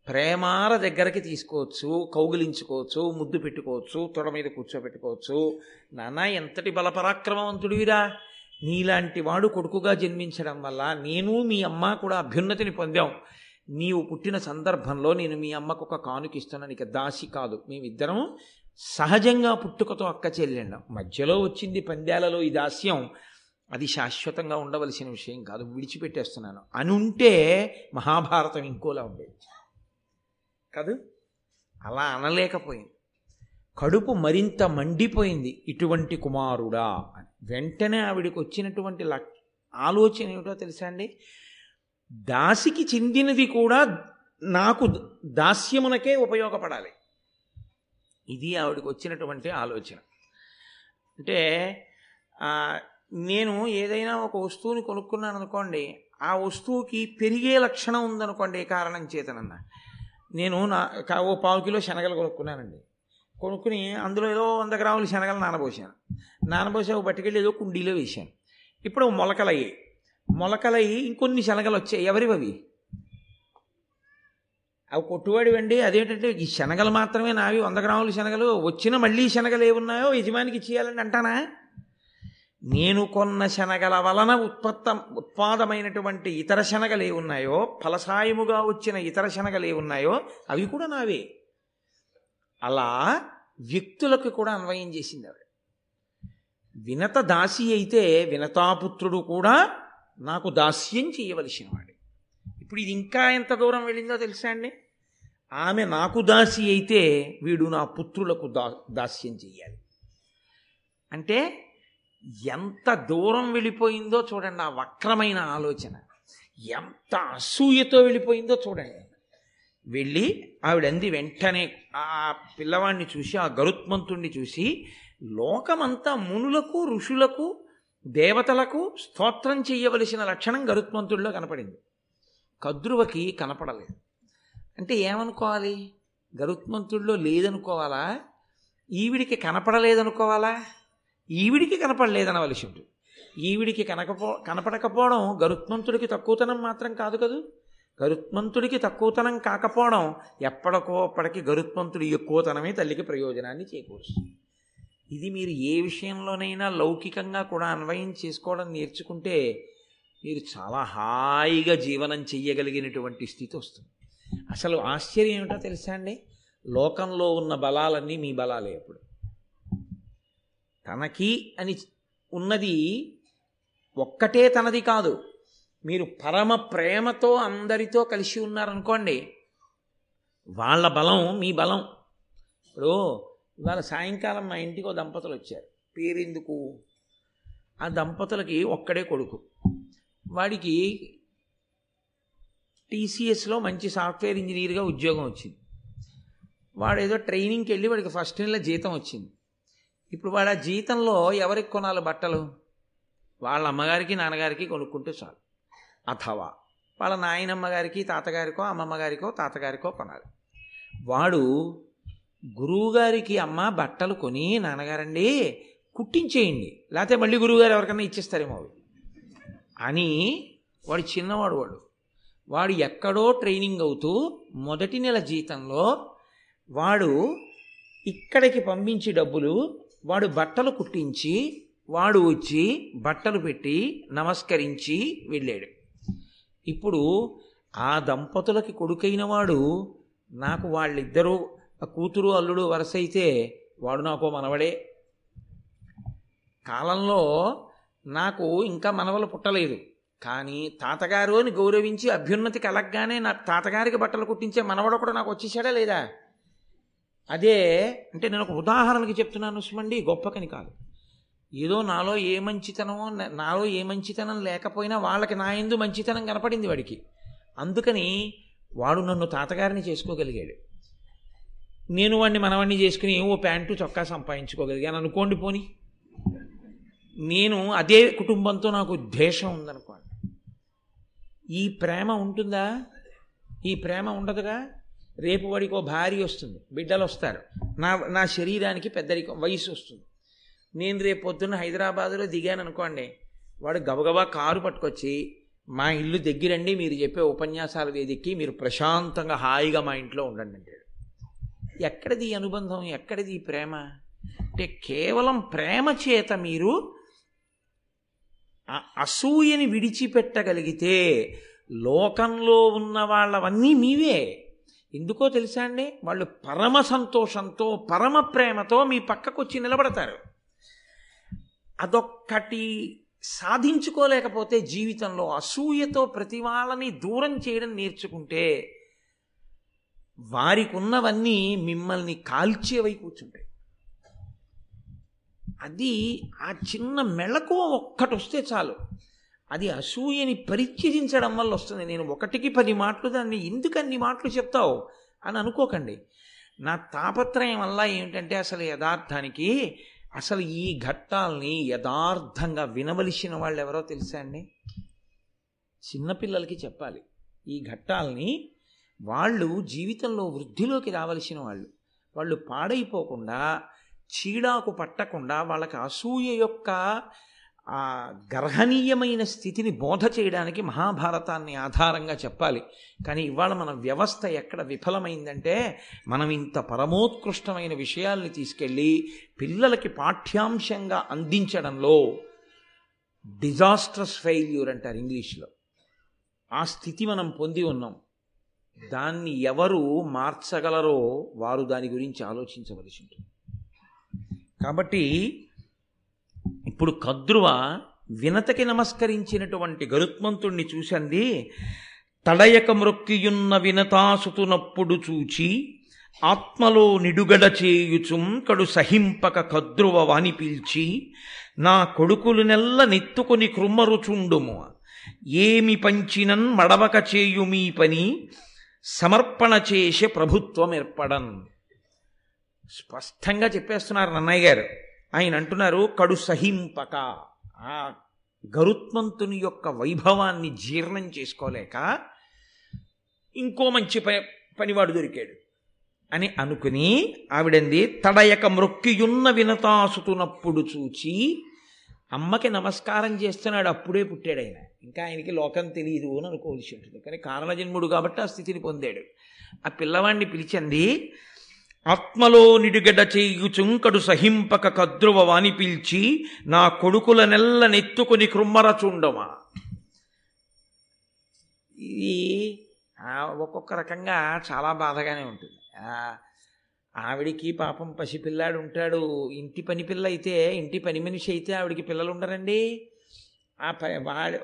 ప్రేమార దగ్గరికి తీసుకోవచ్చు కౌగిలించుకోవచ్చు ముద్దు పెట్టుకోవచ్చు తొడ మీద కూర్చోబెట్టుకోవచ్చు. నాన్న ఎంతటి బలపరాక్రమవంతుడివిరా? నీలాంటి వాడు కొడుకుగా జన్మించడం వల్ల నేను మీ అమ్మ కూడా అభ్యున్నతిని పొందాం. నీవు పుట్టిన సందర్భంలో నేను మీ అమ్మకు ఒక కానుకిస్తున్నాను ఇక దాసి కాదు. మేమిద్దరం సహజంగా పుట్టుకతో అక్క చెల్లెండం మధ్యలో వచ్చింది పంద్యాలలో ఈ దాస్యం. అది శాశ్వతంగా ఉండవలసిన విషయం కాదు. విడిచిపెట్టేస్తున్నాను. అని ఉంటే మహాభారతం ఇంకోలా ఉండేది. కాదు అలా అనలేకపోయింది. కడుపు మరింత మండిపోయింది ఇటువంటి కుమారుడా అని. వెంటనే ఆవిడకి వచ్చినటువంటి లక్ ఆలోచన ఏమిటో తెలుసా అండి? దాసికి చెందినది కూడా నాకు దాస్యమునకే ఉపయోగపడాలి. ఇది ఆవిడకి వచ్చినటువంటి ఆలోచన. అంటే నేను ఏదైనా ఒక వస్తువుని కొనుక్కున్నాను అనుకోండి ఆ వస్తువుకి పెరిగే లక్షణం ఉందనుకోండి కారణం చేతనన్నా. నేను నా ఓ పావు కిలో శనగలు కొనుక్కున్నానండి. కొనుక్కుని అందులో ఏదో వంద గ్రాములు శనగలు నానబోసాను. నానబోసి ఒక పట్టుకెళ్ళి ఏదో కుండీలో వేశాను. ఇప్పుడు మొలకలయ్యాయి మొలకలయ్యి ఇంకొన్ని శనగలు వచ్చాయి. ఎవరివి అవి అవి కొట్టువాడివండి అదేంటంటే ఈ శనగలు మాత్రమే నావి. వంద గ్రాముల శనగలు. వచ్చిన మళ్ళీ శనగలు ఏమున్నాయో యజమానికి ఇచ్చేయాలని అంటానా? నేను కొన్న శనగల వలన ఉత్పత్త ఉత్పాదమైనటువంటి ఇతర శనగలు ఏ ఉన్నాయో ఫలసాయముగా వచ్చిన ఇతర శనగలు ఏ ఉన్నాయో అవి కూడా నావే. అలా వ్యక్తులకు కూడా అన్వయం చేసింది ఆవిడ. వినత దాసి అయితే వినతాపుత్రుడు కూడా నాకు దాస్యం చేయవలసిన వాడే ఇప్పుడు ఇది ఇంకా ఎంత దూరం వెళ్ళిందో తెలుసా అండి? ఆమె నాకు దాసి అయితే వీడు నా పుత్రులకు దా దాస్యం చెయ్యాలి అంటే ఎంత దూరం వెళ్ళిపోయిందో చూడండి ఆ వక్రమైన ఆలోచన. ఎంత అసూయతో వెళ్ళిపోయిందో చూడండి. వెళ్ళి ఆవిడంది వెంటనే ఆ పిల్లవాడిని చూసి ఆ గరుత్మంతుణ్ణి చూసి లోకమంతా మునులకు ఋషులకు దేవతలకు స్తోత్రం చేయవలసిన లక్షణం గరుత్మంతుడిలో కనపడింది. కద్రువకి కనపడలేదు. అంటే ఏమనుకోవాలి? గరుత్మంతుడిలో లేదనుకోవాలా? ఈవిడికి కనపడలేదనుకోవాలా? ఈవిడికి కనపడలేదనవలసి ఉంటుంది ఈవిడికి కనకపో కనపడకపోవడం గరుత్మంతుడికి తక్కువతనం మాత్రం కాదు కదూ. గరుత్మంతుడికి తక్కువతనం కాకపోవడం ఎప్పటికో అప్పటికి గరుత్మంతుడి ఎక్కువతనమే తల్లికి ప్రయోజనాన్ని చేకూరుస్తుంది. ఇది మీరు ఏ విషయంలోనైనా లౌకికంగా కూడా అన్వయం చేసుకోవడం నేర్చుకుంటే మీరు చాలా హాయిగా జీవనం చెయ్యగలిగినటువంటి స్థితి వస్తుంది. అసలు ఆశ్చర్యం ఏమిటో తెలుసా అండి? లోకంలో ఉన్న బలాలన్నీ మీ బలాలే అప్పుడు. తనకి అని ఉన్నది ఒక్కటే తనది కాదు. మీరు పరమ ప్రేమతో అందరితో కలిసి ఉన్నారనుకోండి వాళ్ళ బలం మీ బలం. ఇప్పుడు ఇవాళ సాయంకాలం మా ఇంటికి దంపతులు వచ్చారు పేరెందుకు? ఆ దంపతులకి ఒక్కడే కొడుకు. వాడికి టీసీఎస్లో మంచి సాఫ్ట్వేర్ ఇంజనీర్గా ఉద్యోగం వచ్చింది. వాడు ఏదో ట్రైనింగ్కి వెళ్ళి వాడికి ఫస్ట్ నెల జీతం వచ్చింది. ఇప్పుడు వాడు ఆ జీతంలో ఎవరికి కొనాలి బట్టలు? వాళ్ళ అమ్మగారికి నాన్నగారికి కొనుక్కుంటే చాలు. అథవా వాళ్ళ నాయనమ్మ గారికి తాతగారికో అమ్మమ్మ గారికో తాతగారికో కొనాలి. వాడు గురువుగారికి అమ్మ బట్టలు కొని నాన్నగారండి కుట్టించేయండి. లేకపోతే మళ్ళీ గురువుగారు ఎవరికన్నా ఇచ్చేస్తారేమో అవి. అని వాడు చిన్నవాడు వాడు. వాడు ఎక్కడో ట్రైనింగ్ అవుతూ మొదటి నెల జీతంలో వాడు ఇక్కడికి పంపించి డబ్బులు వాడు బట్టలు కుట్టించి వాడు వచ్చి బట్టలు పెట్టి నమస్కరించి వెళ్ళాడు. ఇప్పుడు ఆ దంపతులకి కొడుకైన వాడు నాకు వాళ్ళిద్దరూ కూతురు అల్లుడు వరసైతే అయితే వాడు నాకు మనవడే. కాలంలో నాకు ఇంకా మనవలు పుట్టలేదు. కానీ తాతగారు అని గౌరవించి అభ్యున్నతి కలగగానే నా తాతగారికి బట్టలు కుట్టించే మనవడు కూడా నాకు వచ్చేసాడా లేదా? అదే అంటే నేను ఒక ఉదాహరణకి చెప్తున్నాను సుమండి గొప్పకని కాదు. ఏదో నాలో ఏ మంచితనమో నాలో ఏ మంచితనం లేకపోయినా వాళ్ళకి నా ఎందు మంచితనం కనపడింది వాడికి. అందుకని వాడు నన్ను తాతగారిని చేసుకోగలిగాడు. నేను వాడిని మనవాడిని చేసుకుని ఓ ప్యాంటు చొక్కా సంపాదించుకోగలిగాను. అనుకోండి పోని. నేను అదే కుటుంబంతో నాకు ద్వేషం ఉందనుకోండి. ఈ ప్రేమ ఉంటుందా? ఈ ప్రేమ ఉండదుగా? రేపు వాడికి ఓ భార్య వస్తుంది బిడ్డలు వస్తారు. నా నా శరీరానికి పెద్దరికం వయసు వస్తుంది. నేను రేపు పొద్దున్న హైదరాబాదులో దిగాను అనుకోండి వాడు గబగబా కారు పట్టుకొచ్చి మా ఇల్లు దగ్గరండి మీరు చెప్పే ఉపన్యాసాల వేదికకి మీరు ప్రశాంతంగా హాయిగా మా ఇంట్లో ఉండండి అంటాడు. ఎక్కడిది అనుబంధం ఎక్కడిది ప్రేమ? అంటే కేవలం ప్రేమ చేత మీరు అసూయని విడిచిపెట్టగలిగితే లోకంలో ఉన్న వాళ్ళవన్నీ మీవే. ఎందుకో తెలుసా అండి? వాళ్ళు పరమ సంతోషంతో పరమ ప్రేమతో మీ పక్కకు వచ్చి నిలబడతారు. అదొక్కటి సాధించుకోలేకపోతే జీవితంలో అసూయతో ప్రతి వాళ్ళని దూరం చేయడం నేర్చుకుంటే వారికి ఉన్నవన్నీ మిమ్మల్ని కాల్చేవై కూర్చుంటాయి. అది ఆ చిన్న మెళకువ ఒక్కటి వస్తే చాలు. అది అసూయని పరిచయించడం వల్ల వస్తుంది. నేను ఒకటికి పది మాటలు దాన్ని ఎందుకు అన్ని మాటలు చెప్తావు అని అనుకోకండి. నా తాపత్రయం వల్ల ఏమిటంటే అసలు యథార్థానికి అసలు ఈ ఘట్టాల్ని యథార్థంగా వినవలసిన వాళ్ళు ఎవరో తెలుసా అండి? చిన్నపిల్లలకి చెప్పాలి. ఈ ఘట్టాల్ని వాళ్ళు జీవితంలో వృద్ధిలోకి రావలసిన వాళ్ళు. వాళ్ళు పాడైపోకుండా చీడాకు పట్టకుండా వాళ్ళకి అసూయ యొక్క ఆ గర్హనీయమైన స్థితిని బోధ చేయడానికి మహాభారతాన్ని ఆధారంగా చెప్పాలి. కానీ ఇవాళ మన వ్యవస్థ ఎక్కడ విఫలమైందంటే మనం ఇంత పరమోత్కృష్టమైన విషయాల్ని తీసుకెళ్ళి పిల్లలకి పాఠ్యాంశంగా అందించడంలో డిజాస్ట్రస్ ఫెయిల్యూర్ అంటారు ఇంగ్లీష్లో. ఆ స్థితి మనం పొంది ఉన్నాం. దాన్ని ఎవరు మార్చగలరో వారు దాని గురించి ఆలోచించవలసి ఉంటుంది. కాబట్టి ఇప్పుడు కద్రువ వినతకి నమస్కరించినటువంటి గరుత్మంతుణ్ణి చూసింది తడయక మృక్కియున్న వినతాసుతునప్పుడు చూచి ఆత్మలో నిడుగడ చేయుచుం కడు సహింపక కద్రువ వాని పీల్చి నా కొడుకులు నెల్ల నెత్తుకొని కృమ్మరుచుండుము. ఏమి పంచినన్ మడవక చేయు మీ పని సమర్పణ చేసే ప్రభుత్వం ఏర్పడన్. స్పష్టంగా చెప్పేస్తున్నారు నన్నయ్య గారు. ఆయన అంటున్నారు కడు సహింపక. ఆ గరుత్మంతుని యొక్క వైభవాన్ని జీర్ణం చేసుకోలేక ఇంకో మంచి ప పనివాడు దొరికాడు. అని అనుకుని ఆవిడంది తడయక మృక్కియున్న వినతాసుతున్నప్పుడు చూచి అమ్మకి నమస్కారం చేస్తున్నాడు అప్పుడే పుట్టాడు ఆయన. ఇంకా ఆయనకి లోకం తెలియదు అని అనుకోవాల్సి ఉంటుంది. కానీ కారణజన్ముడు కాబట్టి ఆ స్థితిని పొందాడు. ఆ పిల్లవాడిని పిలిచింది ఆత్మలో నిడుగడ చేయుచుంకడు సహింపక కద్రువ వాని పిలిచి నా కొడుకుల నెల్ల నెత్తుకొని కృమ్మరచుండమా ఇది ఒక్కొక్క రకంగా చాలా బాధగానే ఉంటుంది. ఆవిడికి పాపం పసిపిల్లాడు ఉంటాడు. ఇంటి పని పిల్ల అయితే ఇంటి పని మనిషి అయితే ఆవిడికి పిల్లలు ఉండరండి. ఆ ప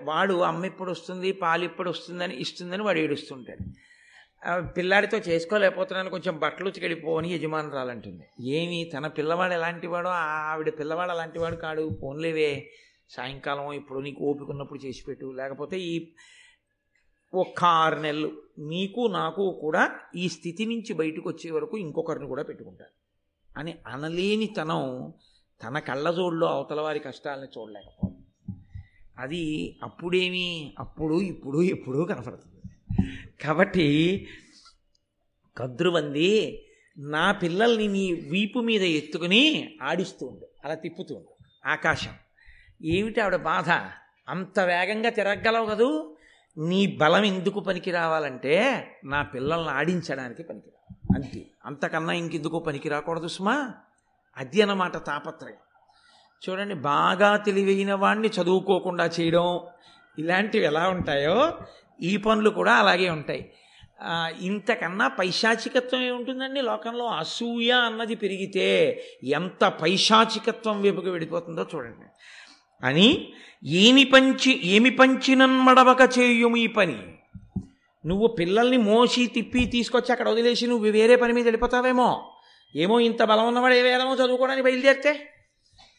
వాడు అమ్మ ఎప్పుడు వస్తుంది పాలు ఎప్పుడు వస్తుందని ఇస్తుందని వాడు ఏడుస్తుంటాడు. పిల్లాడితో చేసుకోలేకపోతున్నాను కొంచెం బట్టలు ఉతికెళ్ళిపోని యజమానురాలంటుంది ఏమి? తన పిల్లవాడు ఎలాంటివాడో? ఆ ఆవిడ పిల్లవాడు అలాంటివాడు కాడు. పోన్లేవే. సాయంకాలం ఇప్పుడు నీకు ఓపిక ఉన్నప్పుడు చేసి పెట్టు. లేకపోతే ఈ ఒక్క ఆరు నెలలు నీకు నాకు కూడా ఈ స్థితి నుంచి బయటకు వచ్చే వరకు ఇంకొకరిని కూడా పెట్టుకుంటారు అని అనలేని తనం తన కళ్ళజోడులో అవతల వారి కష్టాలని చూడలేకపోవడం. అది అప్పుడేమి? అప్పుడు ఇప్పుడు ఎప్పుడూ కనపడుతుంది కాబట్టి కద్రువంది నా పిల్లల్ని నీ వీపు మీద ఎత్తుకుని ఆడిస్తూ ఉండు. అలా తిప్పుతూ ఉండు. ఆకాశం. ఏమిటి ఆవిడ బాధ? అంత వేగంగా తిరగలవు కదూ? నీ బలం ఎందుకు పనికి రావాలంటే నా పిల్లల్ని ఆడించడానికి పనికి రావాలి అంతే అంతకన్నా ఇంకెందుకు పనికి రాకూడదు సుమా? అది అన్నమాట తాపత్రయం. చూడండి బాగా తెలివైన వాణ్ణి చదువుకోకుండా చేయడం ఇలాంటివి ఎలా ఉంటాయో ఈ పనులు కూడా అలాగే ఉంటాయి. ఇంతకన్నా పైశాచికత్వం ఏముంటుందండి? లోకంలో అసూయ అన్నది పెరిగితే ఎంత పైశాచికత్వం వైపుకి వెళ్ళిపోతుందో చూడండి. అని ఏమి పంచి ఏమి పంచినన్ మడవక చేయుము ఈ పని? నువ్వు పిల్లల్ని మోసి తిప్పి తీసుకొచ్చి అక్కడ వదిలేసి నువ్వు వేరే పని మీద వెళ్ళిపోతావేమో? ఏమో ఇంత బలం ఉన్నవాడు ఏవేదమో చదువుకోవడానికి బయలుదేరితే?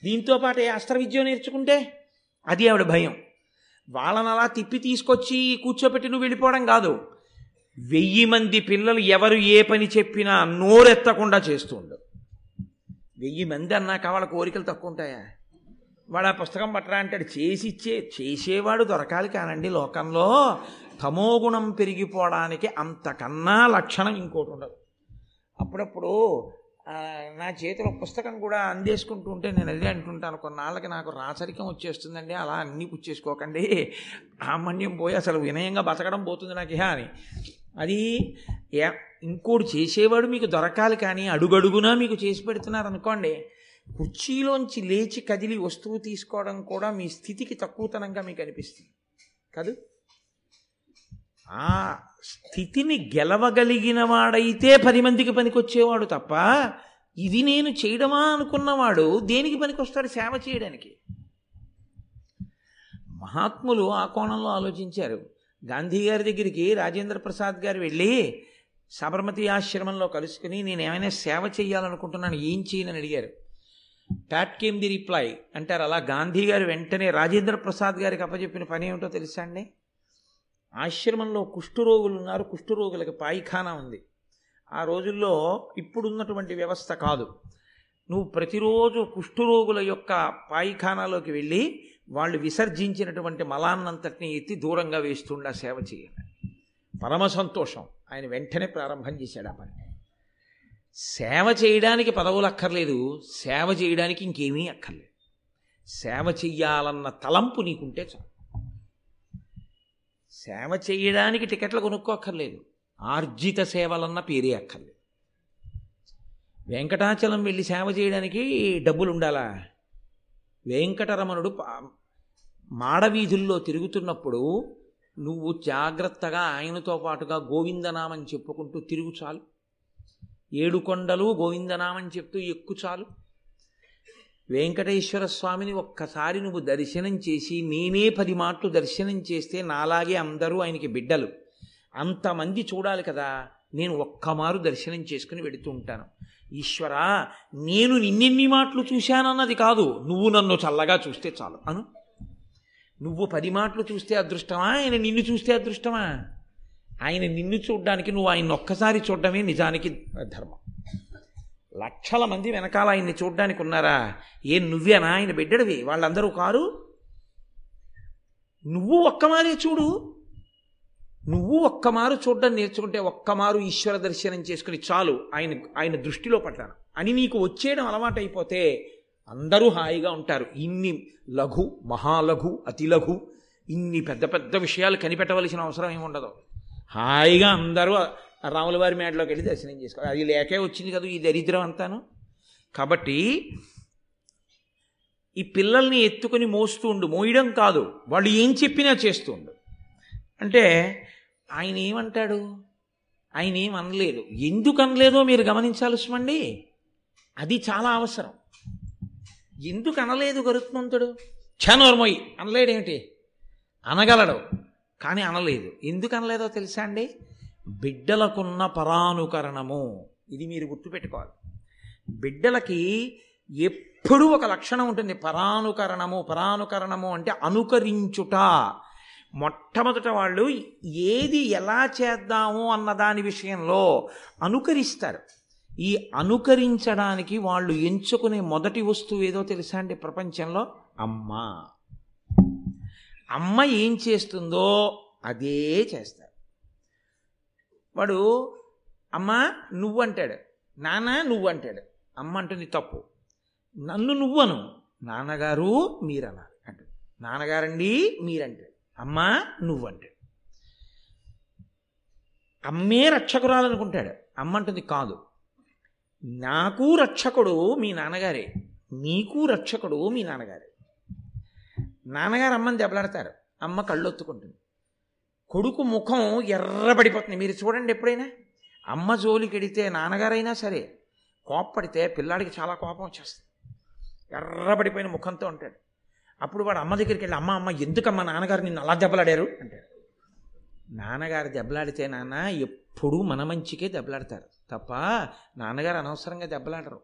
దీంతో పాటు ఏ అస్త్ర విద్య నేర్చుకుంటే? అది ఆవిడ భయం. వాళ్ళని అలా తిప్పి తీసుకొచ్చి కూర్చోపెట్టి నువ్వు వెళ్ళిపోవడం కాదు. వెయ్యి మంది పిల్లలు ఎవరు ఏ పని చెప్పినా నోరెత్తకుండా చేస్తుండు వెయ్యి మంది అన్నాక వాళ్ళ కోరికలు తక్కువ ఉంటాయా? వాడు ఆ పుస్తకం పట్టరా అంటాడు చేసి ఇచ్చే చేసేవాడు దొరకాలి కానండి లోకంలో. తమోగుణం పెరిగిపోవడానికి అంతకన్నా లక్షణం ఇంకోటి ఉండదు. అప్పుడప్పుడు నా చేతిలో పుస్తకం కూడా అందేసుకుంటూ ఉంటే నేను అదే అంటుంటాను. కొన్నాళ్ళకి నాకు రాచరికం వచ్చేస్తుందండి. అలా అన్నీ పుచ్చేసుకోకండి ఆమన్యం పోయి అసలు వినయంగా బతకడం పోతుంది నాకు అని. అది ఏ- ఇంకోటి చేసేవాడు మీకు దొరకాలి కానీ అడుగడుగునా మీకు చేసి పెడుతున్నారు అనుకోండి కుర్చీలోంచి లేచి కదిలి వస్తువు తీసుకోవడం కూడా మీ స్థితికి తక్కువతనంగా మీకు అనిపిస్తుంది. కాదు? ఆ స్థితిని గెలవగలిగిన వాడైతే పది మందికి పనికొచ్చేవాడు తప్ప ఇది నేను చేయడమా అనుకున్నవాడు దేనికి పనికొస్తాడు సేవ చేయడానికి? మహాత్ములు ఆ కోణంలో ఆలోచించారు. గాంధీ గారి దగ్గరికి రాజేంద్ర ప్రసాద్ గారు వెళ్ళి సబర్మతి ఆశ్రమంలో కలుసుకుని నేను ఏమైనా సేవ చేయాలనుకుంటున్నాను ఏం చేయనని అడిగారు. ప్యాట్ కేమ్ ది రిప్లై అంటారు. అలా గాంధీ గారు వెంటనే రాజేంద్ర ప్రసాద్ గారికి అప్పచెప్పిన పని ఏమిటో తెలుసా అండి? ఆశ్రమంలో కుష్ఠరోగులు ఉన్నారు కుష్ఠరోగులకి పాయిఖానా ఉంది. ఆ రోజుల్లో ఇప్పుడున్నటువంటి వ్యవస్థ కాదు. నువ్వు ప్రతిరోజు కుష్ఠరోగుల యొక్క పాయిఖానాలోకి వెళ్ళి వాళ్ళు విసర్జించినటువంటి మలాన్నంతటిని ఎత్తి దూరంగా వేస్తుండా సేవ చేయాలి. పరమ సంతోషం. ఆయన వెంటనే ప్రారంభం చేశాడు ఆ పని. సేవ చేయడానికి పదవులు అక్కర్లేదు. సేవ చేయడానికి ఇంకేమీ అక్కర్లేదు. సేవ చెయ్యాలన్న తలంపు నీకుంటే చాలు. సేవ చేయడానికి టికెట్లు కొనుక్కోక్కర్లేదు. ఆర్జిత సేవలన్న పేరే అక్కర్లేదు. వెంకటాచలం వెళ్ళి సేవ చేయడానికి డబ్బులు ఉండాలా వెంకటరమణుడు మాడవీధుల్లో తిరుగుతున్నప్పుడు నువ్వు జాగ్రత్తగా ఆయనతో పాటుగా గోవిందనామని చెప్పుకుంటూ తిరుగు చాలు. ఏడు కొండలు చెప్తూ ఎక్కు చాలు. వెంకటేశ్వర స్వామిని ఒక్కసారి నువ్వు దర్శనం చేసి నేనే పది మాటలు దర్శనం చేస్తే నాలాగే అందరూ ఆయనకి బిడ్డలు. అంతమంది చూడాలి కదా నేను ఒక్కమారు దర్శనం చేసుకుని వెడుతూ ఉంటాను. ఈశ్వరా నేను నిన్నెన్ని మాటలు చూశానన్నది కాదు నువ్వు నన్ను చల్లగా చూస్తే చాలు. అను. నువ్వు పది మాటలు చూస్తే అదృష్టమా? ఆయన నిన్ను చూస్తే అదృష్టమా? ఆయన నిన్ను చూడడానికి నువ్వు ఆయన ఒక్కసారి చూడడమే నిజానికి ధర్మం. లక్షల మంది వెనకాల ఆయన్ని చూడడానికి ఉన్నారా? ఏం నువ్వేనా? ఆయన బిడ్డడివి. వాళ్ళందరూ కారు. నువ్వు ఒక్కమారే చూడు. నువ్వు ఒక్కమారు చూడడం నేర్చుకుంటే ఒక్కమారు ఈశ్వర దర్శనం చేసుకుని చాలు. ఆయన ఆయన దృష్టిలో పడ్డాను. అని నీకు వచ్చేయడం అలవాటైపోతే అందరూ హాయిగా ఉంటారు. ఇన్ని లఘు మహాలఘు అతి లఘు ఇన్ని పెద్ద పెద్ద విషయాలు కనిపెట్టవలసిన అవసరం ఏమి ఉండదు హాయిగా అందరూ రాములవారి మేడలోకి వెళ్ళి దర్శనం చేసుకోవాలి. అది లేకే వచ్చింది కదా ఈ దరిద్రం అంతాను. కాబట్టి ఈ పిల్లల్ని ఎత్తుకొని మోస్తూ ఉండు. మోయడం కాదు. వాళ్ళు ఏం చెప్పినా చేస్తూ ఉండు. అంటే ఆయన ఏమంటాడు? ఆయన ఏం అనలేదు. ఎందుకు అనలేదో మీరు గమనించాల్సిమండి అది చాలా అవసరం. ఎందుకు అనలేదు గరుత్మంతుడు? చనోర్మొయ్ అనలేడేమిటి? అనగలడు. కానీ అనలేదు. ఎందుకు అనలేదో తెలుసా అండి? బిడ్డలకున్న పరానుకరణము. ఇది మీరు గుర్తుపెట్టుకోవాలి. బిడ్డలకి ఎప్పుడూ ఒక లక్షణం ఉంటుంది. పరానుకరణము పరానుకరణము అంటే అనుకరించుట. మొట్టమొదట వాళ్ళు ఏది ఎలా చేద్దాము అన్న దాని విషయంలో అనుకరిస్తారు. ఈ అనుకరించడానికి వాళ్ళు ఎంచుకునే మొదటి వస్తువు ఏదో తెలుసా అండి ప్రపంచంలో? అమ్మ. అమ్మ ఏం చేస్తుందో అదే చేస్తారు. వాడు అమ్మ నువ్వు అంటాడు. నాన్న నువ్వు అంటాడు. అమ్మ అంటుంది తప్పు. నన్ను నువ్వను నాన్నగారు మీరన్నారు. అంటాడు. నాన్నగారండి మీరంటాడు. అమ్మ నువ్వు అంటాడు. అమ్మే రక్షకురాలనుకుంటాడు. అమ్మ అంటుంది కాదు. నాకు రక్షకుడు మీ నాన్నగారే. నీకు రక్షకుడు మీ నాన్నగారే. నాన్నగారు అమ్మని దెబ్బలాడతారు. అమ్మ కళ్ళొత్తుకుంటుంది. కొడుకు ముఖం ఎర్రబడిపోతుంది. మీరు చూడండి ఎప్పుడైనా. అమ్మ జోలికి ఎడితే నాన్నగారైనా సరే కోప్పడితే పిల్లాడికి చాలా కోపం వచ్చేస్తుంది. ఎర్రబడిపోయిన ముఖంతో ఉంటాడు అప్పుడు వాడు అమ్మ దగ్గరికి వెళ్ళి అమ్మ అమ్మ ఎందుకమ్మ నాన్నగారు నిన్ను అలా దెబ్బలాడారు? అంటాడు. నాన్నగారు దెబ్బలాడితే నాన్న ఎప్పుడూ మన మంచికే దెబ్బలాడతారు. తప్ప నాన్నగారు అనవసరంగా దెబ్బలాడరు.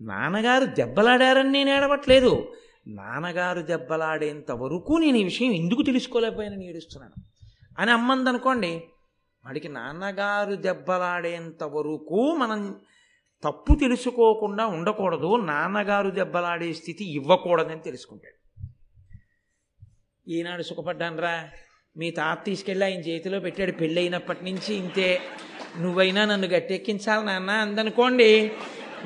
నాన్నగారు దెబ్బలాడారని నేను ఏడవట్లేదు. నాన్నగారు దెబ్బలాడేంత వరకు నేను ఈ విషయం ఎందుకు తెలుసుకోలేకపోయానని ఏడుస్తున్నాను. అని అమ్మందనుకోండి వాడికి నాన్నగారు దెబ్బలాడేంత వరకు మనం తప్పు తెలుసుకోకుండా ఉండకూడదు నాన్నగారు దెబ్బలాడే స్థితి ఇవ్వకూడదని తెలుసుకుంటాడు. ఈనాడు సుఖపడ్డానరా మీ తాత తీసుకెళ్ళి ఆయన చేతిలో పెట్టాడు పెళ్ళైనప్పటి నుంచి ఇంతే. నువ్వైనా నన్ను గట్టెక్కించాలి నాన్న అందనుకోండి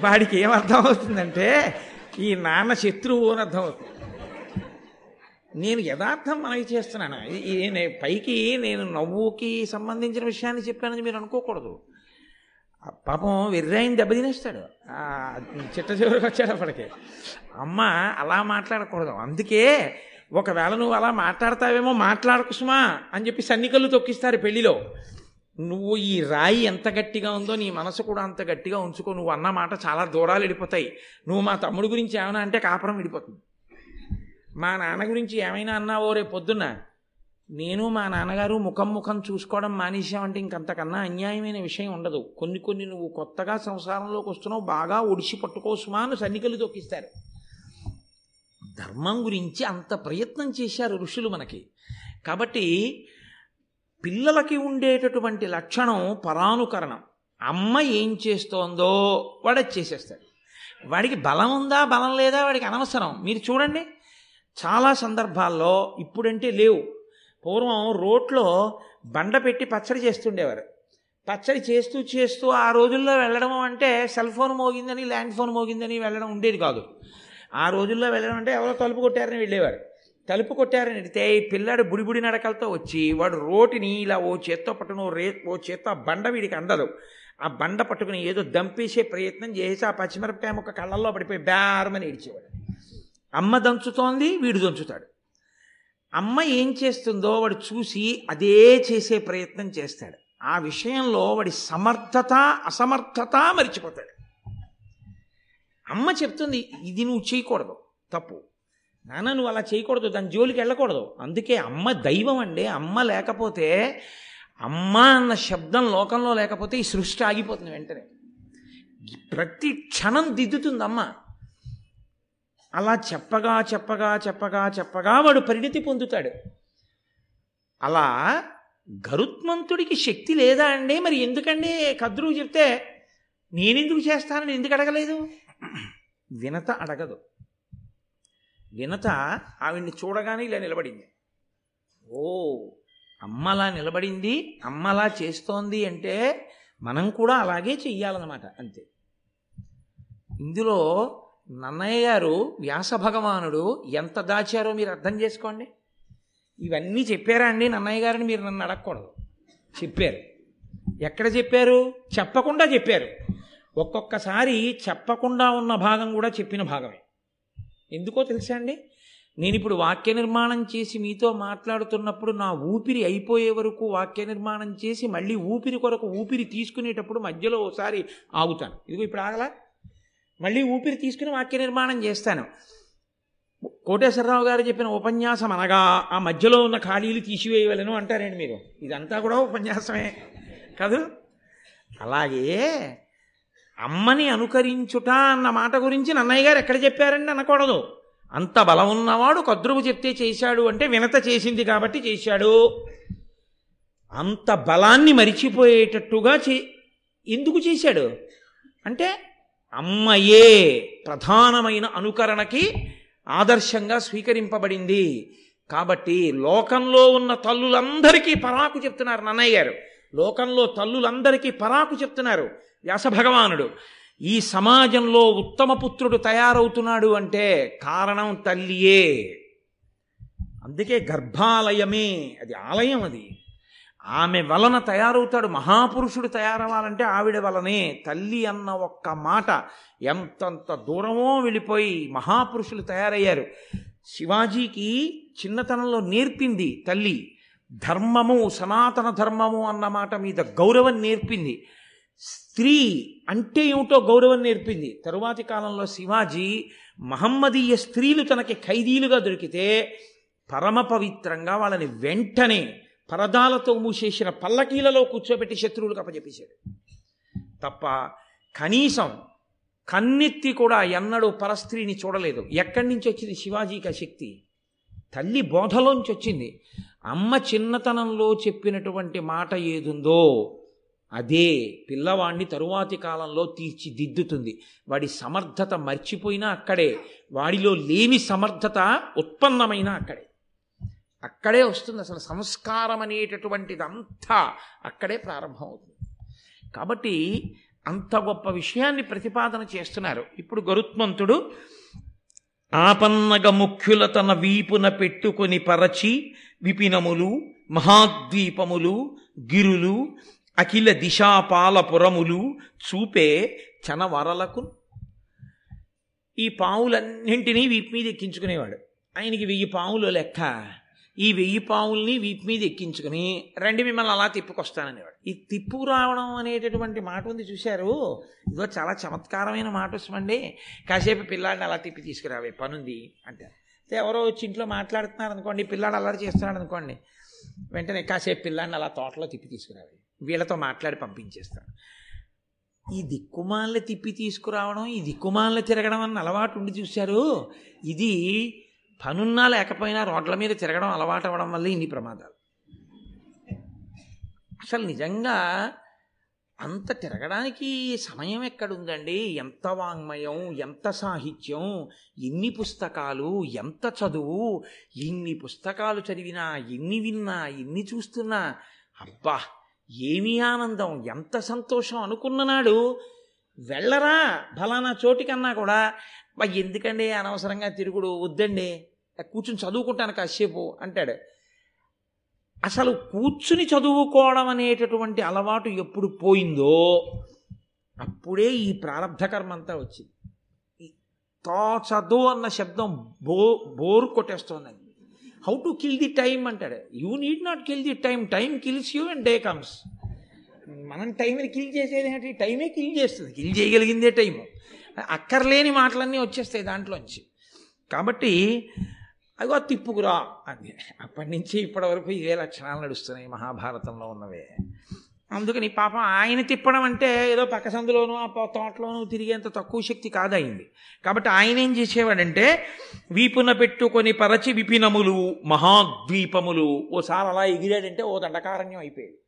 వాడికి ఏం అవుతుందంటే ఈ నాన్న శత్రువు అని అర్థం అవుతుంది. నేను యథార్థం మనకి చేస్తున్నాను. ఇది- పైకి నేను నవ్వుకి సంబంధించిన విషయాన్ని చెప్పానని మీరు అనుకోకూడదు. పాపం వెర్రాయిని దెబ్బ తినేస్తాడు. చిట్ట చివరికి అప్పటికి. అమ్మ అలా మాట్లాడకూడదు. అందుకే ఒకవేళ నువ్వు అలా మాట్లాడతావేమో మాట్లాడకుసుమా అని చెప్పి సన్నికలు తొక్కిస్తారు పెళ్ళిలో నువ్వు ఈ రాయి ఎంత గట్టిగా ఉందో నీ మనసు కూడా అంత గట్టిగా ఉంచుకో. నువ్వు అన్న మాట చాలా దూరాలు వెళ్ళిపోతాయి నువ్వు మా తమ్ముడు గురించి ఏమైనా అంటే కాపురం విడిపోతుంది. మా నాన్న గురించి ఏమైనా అన్నావో రేపు పొద్దున్న? నేను మా నాన్నగారు ముఖం ముఖం చూసుకోవడం మానేసామంటే ఇంకంతకన్నా అన్యాయమైన విషయం ఉండదు. కొన్ని కొన్ని నువ్వు కొత్తగా సంసారంలోకి వస్తున్నావు బాగా ఒడిసి పట్టుకోసుమా అని సన్నికలు తొక్కిస్తారు. ధర్మం గురించి అంత ప్రయత్నం చేశారు ఋషులు మనకి. కాబట్టి పిల్లలకి ఉండేటటువంటి లక్షణం పరానుకరణం. అమ్మ ఏం చేస్తోందో వాడు చేసేస్తాడు. వాడికి బలం ఉందా బలం లేదా వాడికి అనవసరం. మీరు చూడండి. చాలా సందర్భాల్లో ఇప్పుడంటే లేవు. పూర్వం రోట్లో బండ పెట్టి పచ్చడి చేస్తుండేవారు. పచ్చడి చేస్తూ చేస్తూ ఆ రోజుల్లో వెళ్ళడం అంటే సెల్ ఫోన్ మోగిందని ల్యాండ్ ఫోన్ మోగిందని వెళ్ళడం ఉండేది కాదు. ఆ రోజుల్లో వెళ్ళడం అంటే ఎవరో తలుపు కొట్టారని వెళ్ళేవారు. తలుపు కొట్టారని వెళితే ఈ పిల్లాడు బుడిబుడి నడకలతో వచ్చి వాడు రోటిని ఇలా ఓ చేత్తో పట్టును ఓ రే ఓ చేత్తో ఆ బండ వీడికి అందదు. ఆ బండ పట్టుకుని ఏదో దంపేసే ప్రయత్నం చేసి ఆ పచ్చిమిరపకాయ ముక్క కళ్ళల్లో పడిపోయి బేరమని ఏడ్చేవాడు. అమ్మ దంచుతోంది వీడు దంచుతాడు. అమ్మ ఏం చేస్తుందో వాడు చూసి అదే చేసే ప్రయత్నం చేస్తాడు. ఆ విషయంలో వాడి సమర్థత అసమర్థత మరిచిపోతాడు. అమ్మ చెప్తుంది ఇది నువ్వు చేయకూడదు తప్పు. నాన్న నువ్వు అలా చేయకూడదు దాని జోలికి వెళ్ళకూడదు. అందుకే అమ్మ దైవం అండి అమ్మ లేకపోతే అమ్మ అన్న శబ్దం లోకంలో లేకపోతే ఈ సృష్టి ఆగిపోతుంది వెంటనే. ప్రతి క్షణం దిద్దుతుంది అమ్మ. అలా చెప్పగా చెప్పగా చెప్పగా చెప్పగా వాడు పరిణితి పొందుతాడు. అలా గరుత్మంతుడికి శక్తి లేదా అండి? మరి ఎందుకండి కద్రువు చెప్తే నేనెందుకు చేస్తానని ఎందుకు అడగలేదు? వినత అడగదు. వినత ఆవిడ్ని చూడగానే ఇలా నిలబడింది. ఓ అమ్మలా నిలబడింది అమ్మలా చేస్తోంది అంటే మనం కూడా అలాగే చెయ్యాలన్నమాట అంతే. ఇందులో నన్నయ్య గారు వ్యాస భగవానుడు ఎంత దాచారో మీరు అర్థం చేసుకోండి. ఇవన్నీ చెప్పారా అండి నన్నయ్య గారిని? మీరు నన్ను అడగకూడదు. చెప్పారు. ఎక్కడ చెప్పారు? చెప్పకుండా చెప్పారు. ఒక్కొక్కసారి చెప్పకుండా ఉన్న భాగం కూడా చెప్పిన భాగమే. ఎందుకో తెలుసా అండి? నేను ఇప్పుడు వాక్య నిర్మాణం చేసి మీతో మాట్లాడుతున్నప్పుడు నా ఊపిరి అయిపోయే వరకు వాక్య నిర్మాణం చేసి మళ్ళీ ఊపిరి కొరకు ఊపిరి తీసుకునేటప్పుడు మధ్యలో ఒకసారి ఆగుతాను. ఇదిగో ఇప్పుడు ఆగలా? మళ్ళీ ఊపిరి తీసుకుని వాక్య నిర్మాణం చేస్తాను. కోటేశ్వరరావు గారు చెప్పిన ఉపన్యాసం అనగా ఆ మధ్యలో ఉన్న ఖాళీలు తీసివేయవలను అంటారండి మీరు. ఇదంతా కూడా ఉపన్యాసమే కాదు? అలాగే అమ్మని అనుకరించుట అన్న మాట గురించి నన్నయ్య గారు ఎక్కడ చెప్పారండి అనకూడదు. అంత బలం ఉన్నవాడు కద్రువు చెప్తే చేశాడు అంటే వినత చేసింది కాబట్టి చేశాడు. అంత బలాన్ని మరిచిపోయేటట్టుగా చే ఎందుకు చేశాడు? అంటే అమ్మయే ప్రధానమైన అనుకరణకి ఆదర్శంగా స్వీకరింపబడింది. కాబట్టి లోకంలో ఉన్న తల్లులందరికీ పరాకు చెప్తున్నారు నన్నయ్య గారు. లోకంలో తల్లులందరికీ పరాకు చెప్తున్నారు వ్యాస భగవానుడు. ఈ సమాజంలో ఉత్తమ పుత్రుడు తయారవుతున్నాడు అంటే కారణం తల్లియే. అందుకే గర్భాలయమే అది ఆలయం అది. ఆమె వలన తయారవుతాడు మహాపురుషుడు తయారవ్వాలంటే ఆవిడ వలనే. తల్లి అన్న ఒక్క మాట ఎంతంత దూరమో వెళ్ళిపోయి మహాపురుషులు తయారయ్యారు. శివాజీకి చిన్నతనంలో నేర్పింది తల్లి. ధర్మము సనాతన ధర్మము అన్న మాట మీద గౌరవం నేర్పింది. స్త్రీ అంటే ఏమిటో గౌరవం నేర్పింది. తరువాతి కాలంలో శివాజీ మహమ్మదీయ స్త్రీలు తనకి ఖైదీలుగా దొరికితే పరమ పవిత్రంగా వాళ్ళని వెంటనే పరదాలతో మూసేసిన పల్లకీలలో కూర్చోబెట్టి శత్రువులకు అప్పచెప్పేశాడు తప్ప కనీసం కన్నెత్తి కూడా ఎన్నడూ పరస్త్రీని చూడలేదు. ఎక్కడి నుంచి వచ్చింది శివాజీకి ఆ శక్తి? తల్లి బోధలోంచి వచ్చింది. అమ్మ చిన్నతనంలో చెప్పినటువంటి మాట ఏదుందో అదే పిల్లవాణ్ణి తరువాతి కాలంలో తీర్చిదిద్దుతుంది. వాడి సమర్థత మర్చిపోయినా అక్కడే. వాడిలో లేని సమర్థత ఉత్పన్నమైన అక్కడే. అక్కడే వస్తుంది అసలు సంస్కారం అనేటటువంటిది అంతా అక్కడే ప్రారంభమవుతుంది. కాబట్టి అంత గొప్ప విషయాన్ని ప్రతిపాదన చేస్తున్నారు. ఇప్పుడు గరుత్మంతుడు ఆపన్నగ ముఖ్యుల తన వీపున పెట్టుకొని పరచి విపినములు మహాద్వీపములు గిరులు అఖిల దిశాపాలపురములు చూపే చనవరలకు ఈ పావులన్నింటినీ వీపు మీద ఎక్కించుకునేవాడు. ఆయనకి వెయ్యి పావులు లెక్క. ఈ వెయ్యి పావుల్ని వీటి మీద ఎక్కించుకుని రండి మిమ్మల్ని అలా తిప్పుకొస్తాననేవాడు. ఈ తిప్పు రావడం అనేటటువంటి మాట ఉంది చూశారు? ఇదో చాలా చమత్కారమైన మాట వస్తుందండి. కాసేపు పిల్లాడిని అలా తిప్పి తీసుకురావే పనుంది అంటే ఎవరో వచ్చి ఇంట్లో మాట్లాడుతున్నారు అనుకోండి పిల్లాడు అల్లరి చేస్తున్నాడు అనుకోండి వెంటనే కాసేపు పిల్లాడిని అలా తోటలో తిప్పి తీసుకురావే. వీళ్ళతో మాట్లాడి పంపించేస్తాను. ఈ దిక్కుమాలను తిప్పి తీసుకురావడం ఈ దిక్కుమాలను తిరగడం అన్న అలవాటు ఉండి చూశారు? ఇది పనున్నా లేకపోయినా రోడ్ల మీద తిరగడం అలవాటు అవ్వడం వల్ల ఇన్ని ప్రమాదాలు. అసలు నిజంగా అంత తిరగడానికి సమయం ఎక్కడుందండి? ఎంత వాంగ్మయం ఎంత సాహిత్యం ఎన్ని పుస్తకాలు ఎంత చదువు ఎన్ని పుస్తకాలు చదివినా ఎన్ని విన్నా ఎన్ని చూస్తున్నా అబ్బా! ఏమి ఆనందం ఎంత సంతోషం అనుకున్ననాడు వెళ్ళరా ఫలానా చోటికన్నా కూడా. ఎందుకండి అనవసరంగా తిరుగుడు? వద్దండి. కూర్చుని చదువుకుంటాను కాసేపు అంటాడు. అసలు కూర్చుని చదువుకోవడం అనేటటువంటి అలవాటు ఎప్పుడు పోయిందో అప్పుడే ఈ ప్రారంధ కర్మ అంతా వచ్చింది. ఈ తోచదు అన్న శబ్దం బో bore కొట్టేస్తోందండి how to kill the time అంటాడు. You need not kill the time time kills you and day comes మనం టైంని కిల్ చేసేది ఏంటి? టైమే కిల్ చేస్తుంది. కిల్ చేయగలిగిందే టైము అక్కర్లేని మాటలన్నీ వచ్చేస్తాయి దాంట్లోంచి. కాబట్టి అగో తిప్పుకురా అంది. అప్పటి నుంచి ఇప్పటి వరకు ఇవే లక్షణాలు నడుస్తున్నాయి మహాభారతంలో ఉన్నవే. అందుకని పాపం ఆయన తిప్పడం అంటే ఏదో పక్క సందులోనూ ఆ తోటలోనూ తిరిగేంత తక్కువ శక్తి కాదయింది. కాబట్టి ఆయన ఏం చేసేవాడంటే వీపున పెట్టుకొని పరచి విపినములు మహాద్వీపములు ఓసారి అలా ఎగిరాడంటే ఓ దండకారణ్యం అయిపోయేది.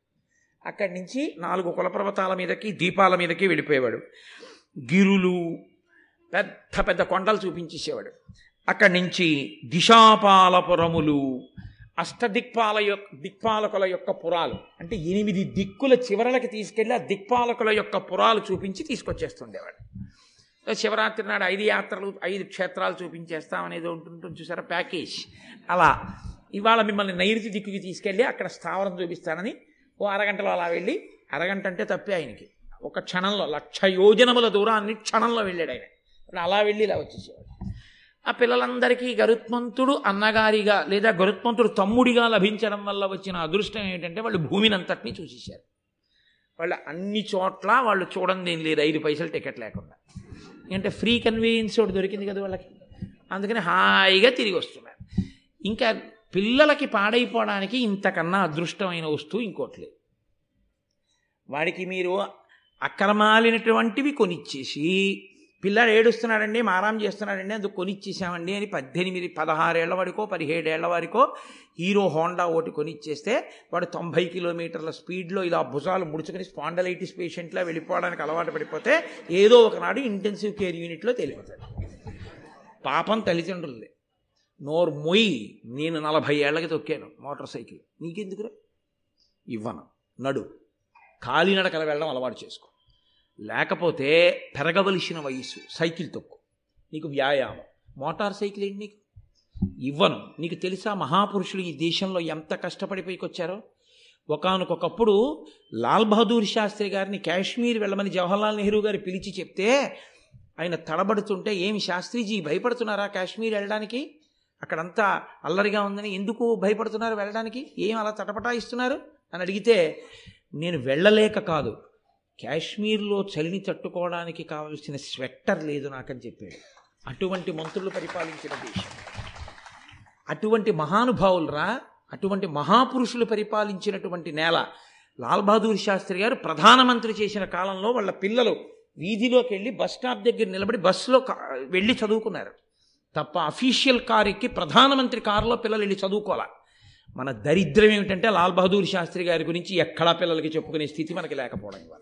అక్కడి నుంచి నాలుగు కులపర్వతాల మీదకి దీపాల మీదకి వెళ్ళిపోయేవాడు. గిరులు పెద్ద పెద్ద కొండలు చూపించేసేవాడు. అక్కడి నుంచి దిశాపాలపురములు అష్టదిక్పాల యొక్క దిక్పాలకుల యొక్క పురాలు. అంటే ఎనిమిది దిక్కుల చివరలకి తీసుకెళ్ళి ఆ దిక్పాలకుల యొక్క పురాలు చూపించి తీసుకొచ్చేస్తుండేవాడు. శివరాత్రి నాడు ఐదు యాత్రలు ఐదు క్షేత్రాలు చూపించేస్తామనేది ఉంటుంటుంది చూసారా ప్యాకేజ్. అలా ఇవాళ మిమ్మల్ని నైరుతి దిక్కుకి తీసుకెళ్ళి అక్కడ స్థావరం చూపిస్తానని ఓ అరగంటలో అలా వెళ్ళి అరగంట అంటే తప్పే ఆయనకి. ఒక క్షణంలో లక్ష యోజనముల దూరాన్ని క్షణంలో వెళ్ళాడు ఆయన. అలా వెళ్ళి ఇలా వచ్చేసేవాడు. ఆ పిల్లలందరికీ గరుత్మంతుడు అన్నగారిగా లేదా గరుత్మంతుడు తమ్ముడిగా లభించడం వల్ల వచ్చిన అదృష్టం ఏంటంటే వాళ్ళు భూమిని అంతటినీ చూసేశారు. వాళ్ళు అన్ని చోట్ల వాళ్ళు చూడండి ఏం లేదు ఐదు పైసలు టికెట్ లేకుండా. ఎందుకంటే ఫ్రీ కన్వీనియన్స్ ఒకటి దొరికింది కదా వాళ్ళకి. అందుకని హాయిగా తిరిగి వస్తున్నారు. ఇంకా పిల్లలకి పాడైపోవడానికి ఇంతకన్నా అదృష్టమైన వస్తువు ఇంకోటి లేదు. వాడికి మీరు అక్రమాలినటువంటివి కొనిచ్చేసి పిల్లాడు ఏడుస్తున్నాడండి మారాం చేస్తున్నాడండి అందుకు కొనిచ్చేసామండి అని పద్దెనిమిది పదహారేళ్ళ వాడికో పదిహేడేళ్ళ వరకో హీరో హోండా ఒకటి కొనిచ్చేస్తే వాడు తొంభై కిలోమీటర్ల స్పీడ్లో ఇలా భుజాలు ముడుచుకొని స్పాండలైటిస్ పేషెంట్లా వెళ్ళిపోవడానికి అలవాటు పడిపోతే ఏదో ఒకనాడు ఇంటెన్సివ్ కేర్ యూనిట్లో తెలిపోతాడు. పాపం తల్లిదండ్రులది. నోరు మొయ్యి నేను నలభై ఏళ్ళకి తొక్కాను మోటార్ సైకిల్. నీకెందుకురా? ఇవ్వను. నడు. కాలినడకల వెళ్ళడం అలవాటు చేసుకో. లేకపోతే పెరగవలసిన వయస్సు సైకిల్ తొక్కు. నీకు వ్యాయామం. మోటార్ సైకిల్ ఏంటి నీకు? ఇవ్వను. నీకు తెలుసా మహాపురుషులు ఈ దేశంలో ఎంత కష్టపడి పైకొచ్చారో? ఒకనకొకప్పుడు లాల్ బహదూర్ శాస్త్రి గారిని కాశ్మీర్ వెళ్ళమని జవహర్లాల్ నెహ్రూ గారు పిలిచి చెప్తే ఆయన తడబడుతుంటే ఏమి శాస్త్రిజీ భయపడుతున్నారా కాశ్మీర్ వెళ్ళడానికి? అక్కడంతా అల్లరిగా ఉందని ఎందుకు భయపడుతున్నారు వెళ్ళడానికి? ఏం అలా తటపటాయిస్తున్నారు? అని అడిగితే నేను వెళ్ళలేక కాదు. కాశ్మీర్లో చలిని తట్టుకోవడానికి కావలసిన స్వెట్టర్ లేదు నాకని చెప్పాడు. అటువంటి మంత్రులు పరిపాలించిన దేశం. అటువంటి మహానుభావులరా అటువంటి మహాపురుషులు పరిపాలించినటువంటి నేల. లాల్ బహదూర్ శాస్త్రి గారు ప్రధానమంత్రి చేసిన కాలంలో వాళ్ళ పిల్లలు వీధిలోకి వెళ్ళి బస్ స్టాప్ దగ్గర నిలబడి బస్సులో కా- వెళ్ళి చదువుకున్నారు. తప్ప అఫీషియల్ కార్ ఎక్కి ప్రధానమంత్రి కారులో పిల్లలు వెళ్ళి చదువుకోవాలి? మన దరిద్రం ఏమిటంటే లాల్ బహదూర్ శాస్త్రి గారి గురించి ఎక్కడా పిల్లలకి చెప్పుకునే స్థితి మనకి లేకపోవడం ఇవాళ.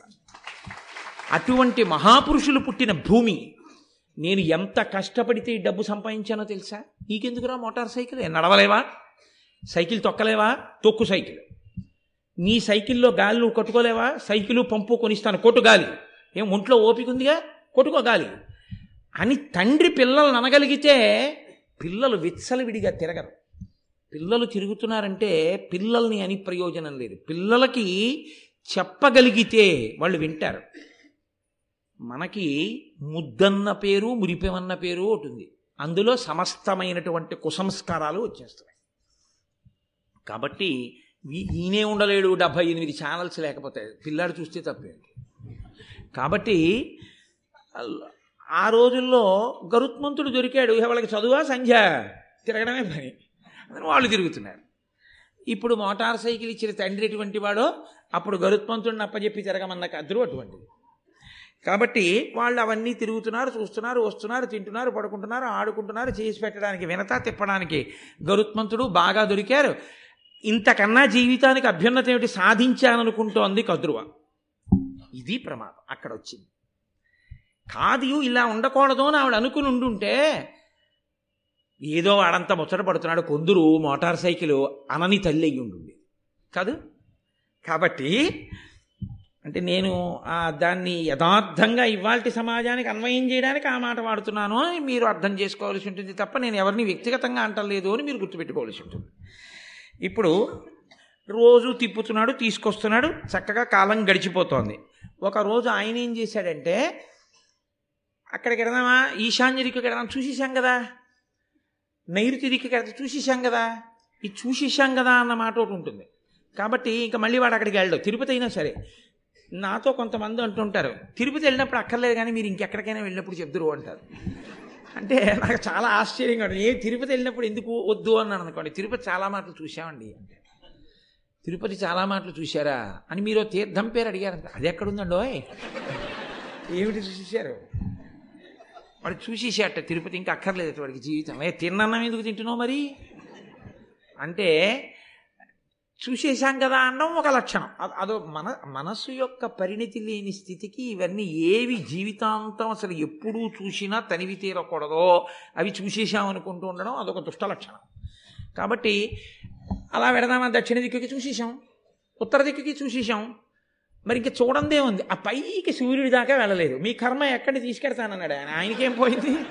అటువంటి మహాపురుషులు పుట్టిన భూమి. నేను ఎంత కష్టపడితే ఈ డబ్బు సంపాదించానో తెలుసా? నీకెందుకురా మోటార్ సైకిల్? ఏ నడవలేవా? సైకిల్ తొక్కలేవా? తొక్కు సైకిల్. నీ సైకిల్లో గాలి నువ్వు కొట్టుకోలేవా? సైకిలు పంపు కొనిస్తాను కొట్టు గాలి. ఏం ఒంట్లో ఓపిక ఉందిగా? కొట్టుకో గాలి. అని తండ్రి పిల్లల్ని అనగలిగితే పిల్లలు విచ్చలవిడిగా తిరగరు. పిల్లలు తిరుగుతున్నారంటే పిల్లల్ని అని ప్రయోజనం లేదు. పిల్లలకి చెప్పగలిగితే వాళ్ళు వింటారు. మనకి ముద్దన్న పేరు మురిపెమన్న పేరు ఉంటుంది అందులో సమస్తమైనటువంటి కుసంస్కారాలు వచ్చేస్తున్నాయి. కాబట్టి ఈయనే ఉండలేడు డెబ్భై ఎనిమిది ఛానల్స్ లేకపోతే పిల్లాడు చూస్తే తప్పేంటి? కాబట్టి ఆ రోజుల్లో గరుత్మంతుడు దొరికాడు. వాళ్ళకి చదువా సంధ్య? తిరగడమే పని. అని వాళ్ళు తిరుగుతున్నారు. ఇప్పుడు మోటార్ సైకిల్ ఇచ్చిన తండ్రి ఎటువంటి వాడో అప్పుడు గరుత్మంతుడిని అప్పచెప్పి తిరగమన్న కద్దరు అటువంటిది. కాబట్టి వాళ్ళు అవన్నీ తిరుగుతున్నారు చూస్తున్నారు వస్తున్నారు తింటున్నారు పడుకుంటున్నారు ఆడుకుంటున్నారు చేసి పెట్టడానికి వినత తిప్పడానికి గరుత్మంతుడు బాగా దొరికారు. ఇంతకన్నా జీవితానికి అభ్యున్నత ఏమిటి సాధించాననుకుంటోంది కద్రువ. ఇది ప్రమాదం. అక్కడ వచ్చింది కాదు ఇలా ఉండకూడదు అని ఆవిడ అనుకుని ఉండుంటే ఏదో వాడంతా ముచ్చట పడుతున్నాడు. కొందరు మోటార్ సైకిల్ అనని తల్లి అయ్యి ఉండుండి కాదు. కాబట్టి అంటే నేను ఆ దాన్ని యథార్థంగా ఇవాల్టి సమాజానికి అన్వయం చేయడానికి ఆ మాట వాడుతున్నాను అని మీరు అర్థం చేసుకోవాల్సి ఉంటుంది తప్ప నేను ఎవరిని వ్యక్తిగతంగా అంటలేదు అని మీరు గుర్తుపెట్టుకోవాల్సి ఉంటుంది. ఇప్పుడు రోజు తిప్పుతున్నాడు తీసుకొస్తున్నాడు చక్కగా కాలం గడిచిపోతోంది. ఒకరోజు ఆయన ఏం చేశాడంటే అక్కడికి వెడదామా ఈశాన్య దిక్కు వెడదాం చూసేసాం కదా. నైరుతి దిక్కు కడతా చూసేసాం కదా. ఇది చూసేసాం కదా అన్న మాట ఒకటి ఉంటుంది. కాబట్టి ఇంకా మళ్ళీ వాడు అక్కడికి వెళ్ళడు. తిరుపతి అయినా సరే. నాతో కొంతమంది అంటుంటారు తిరుపతి వెళ్ళినప్పుడు అక్కర్లేదు కానీ మీరు ఇంకెక్కడికైనా వెళ్ళినప్పుడు చెప్తురు అంటారు. అంటే నాకు చాలా ఆశ్చర్యంగా ఉంటుంది. ఏ తిరుపతి వెళ్ళినప్పుడు ఎందుకు వద్దు? అన్నాను అనుకోండి. తిరుపతి చాలా మాటలు చూసామండి అంటే తిరుపతి చాలా మాటలు చూశారా? అని మీరు తీర్థం పేరు అడిగారు అది ఎక్కడుందండో ఏమిటి చూసేశారు? వాడు చూసేసేట తిరుపతి ఇంకా అక్కర్లేదు వాడికి జీవితం. ఏ తిన్నాం ఎందుకు తింటున్నావు మరి? అంటే చూసేశాం కదా అనడం ఒక లక్షణం. అదో మన మనస్సు యొక్క పరిణితి లేని స్థితికి ఇవన్నీ ఏవి జీవితాంతం అసలు ఎప్పుడూ చూసినా తనివి తీరకూడదో అవి చూసేసాం అనుకుంటూ ఉండడం అదొక దుష్ట లక్షణం. కాబట్టి అలా పెడదామా దక్షిణ దిక్కుకి చూసేసాం ఉత్తర దిక్కుకి చూసేసాం మరి ఇంకా చూడందే ఉంది. ఆ పైకి సూర్యుడి దాకా వెళ్ళలేదు. మీ కర్మ ఎక్కడిని తీసుకెడతానన్నాడు ఆయన? ఆయనకేం పోయింది?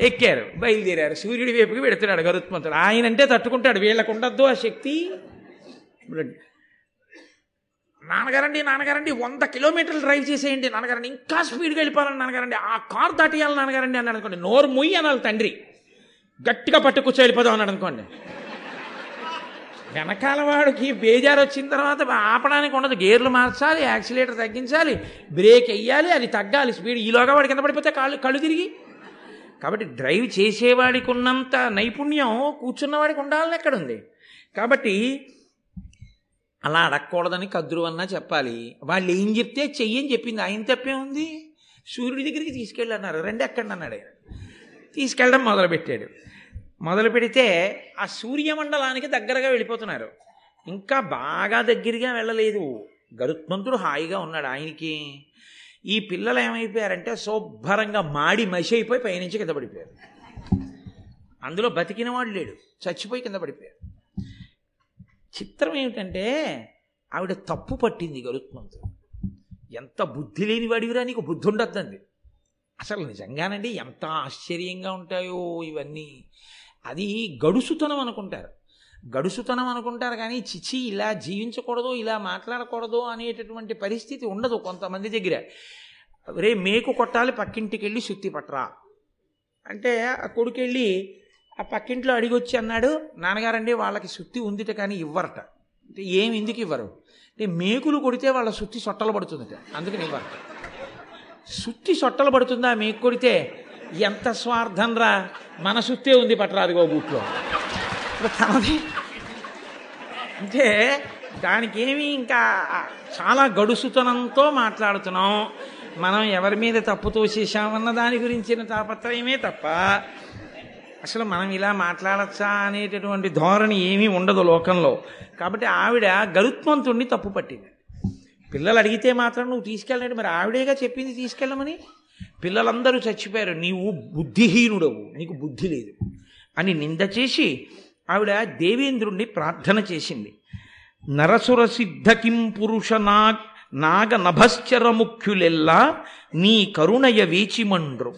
ఎక్కారు బయలుదేరారు. సూర్యుడి వైపుకి పెడుతున్నాడు గరుత్మంతుడు. ఆయన అంటే తట్టుకుంటాడు. వీళ్ళకు ఉండద్దు ఆ శక్తి. నాన్నగారండి నాన్నగారండి వంద కిలోమీటర్లు డ్రైవ్ చేసేయండి. నాన్నగారండి ఇంకా స్పీడ్గా వెళ్ళిపోవాలని నాన్నగారండి. ఆ కార్ దాటియాలి నాన్నగారండి అన్నాడు అనుకోండి. నోరు మొయ్యి అనాలి తండ్రి. గట్టిగా పట్టు కూర్చో వెళ్ళిపోదాం అన్నాడు అనుకోండి. వెనకాల వాడికి బేజారు వచ్చిన తర్వాత ఆపడానికి ఉండదు. గేర్లు మార్చాలి యాక్సిలేటర్ తగ్గించాలి బ్రేక్ వెయ్యాలి అది తగ్గాలి స్పీడ్. ఈలోగా వాడి కింద పడిపోతే కాళ్ళు కళ్ళు తిరిగి. కాబట్టి డ్రైవ్ చేసేవాడికి ఉన్నంత నైపుణ్యం కూర్చున్నవాడికి ఉండాలని ఎక్కడుంది కాబట్టి అలా అడగకూడదని కద్రువన్నా చెప్పాలి. వాళ్ళు ఏం చెప్తే చెయ్యని చెప్పింది. ఆయన తప్పే ఉంది. సూర్యుడి దగ్గరికి తీసుకెళ్ళి అన్నారు రెండు ఎక్కండి అన్నాడు ఆయన. తీసుకెళ్ళడం మొదలుపెట్టాడు. మొదలు పెడితే ఆ సూర్యమండలానికి దగ్గరగా వెళ్ళిపోతున్నారు. ఇంకా బాగా దగ్గరగా వెళ్ళలేదు. గరుత్మంతుడు హాయిగా ఉన్నాడు ఆయనకి. ఈ పిల్లలు ఏమైపోయారంటే శుభ్రంగా మాడి మసి అయిపోయి పైనుంచి కింద పడిపోయారు. అందులో బతికిన వాడు లేడు. చచ్చిపోయి కింద పడిపోయారు. చిత్రం ఏమిటంటే ఆవిడ తప్పు పట్టింది గరుత్మంతుడు. ఎంత బుద్ధి లేని వాడివిరా నీకు? బుద్ధి ఉండద్దండి అసలు నిజంగానండి ఎంత ఆశ్చర్యంగా ఉంటాయో ఇవన్నీ. అది గడుసుతనం అనుకుంటారు. గడుసుతనం అనుకుంటారు కానీ చిచి ఇలా జీవించకూడదు ఇలా మాట్లాడకూడదు అనేటటువంటి పరిస్థితి ఉండదు కొంతమంది దగ్గర. రే మేకు కొట్టాలి పక్కింటికి వెళ్ళి సుత్తి పట్టరా అంటే ఆ కొడుకు వెళ్ళి ఆ పక్కింట్లో అడిగొచ్చి అన్నాడు నాన్నగారండి వాళ్ళకి సుత్తి ఉందిట కానీ ఇవ్వరట. అంటే ఏమి ఎందుకు ఇవ్వరు? అంటే మేకులు కొడితే వాళ్ళ సుత్తి సొట్టలు పడుతుందట. అందుకని ఇవ్వరట. సుత్తి సొట్టలు పడుతుందా మేకు కొడితే? ఎంత స్వార్థం రా. మన సుత్తే ఉంది పట్టరాదుగో బూట్లో. తనది అంటే దానికేమి ఇంకా చాలా గడుసుతనంతో మాట్లాడుతున్నాం. మనం ఎవరి మీద తప్పు తోసేసామన్న దాని గురించిన తాపత్రయమే తప్ప అసలు మనం ఇలా మాట్లాడచ్చా అనేటటువంటి ధోరణి ఏమీ ఉండదు లోకంలో. కాబట్టి ఆవిడ గరుత్మంతుణ్ణి తప్పు పట్టింది. పిల్లలు అడిగితే మాత్రం నువ్వు తీసుకెళ్ళండి మరి ఆవిడేగా చెప్పింది తీసుకెళ్ళమని? పిల్లలందరూ చచ్చిపోయారు. నీవు బుద్ధిహీనుడవు నీకు బుద్ధి లేదు అని నింద చేసి ఆవిడ దేవేంద్రుణ్ణి ప్రార్థన చేసింది. నరసుర సిద్ధకిం పురుష నా నాగ నభశ్చర ముఖ్యులెల్లా నీ కరుణయ వేచిమండ్రు.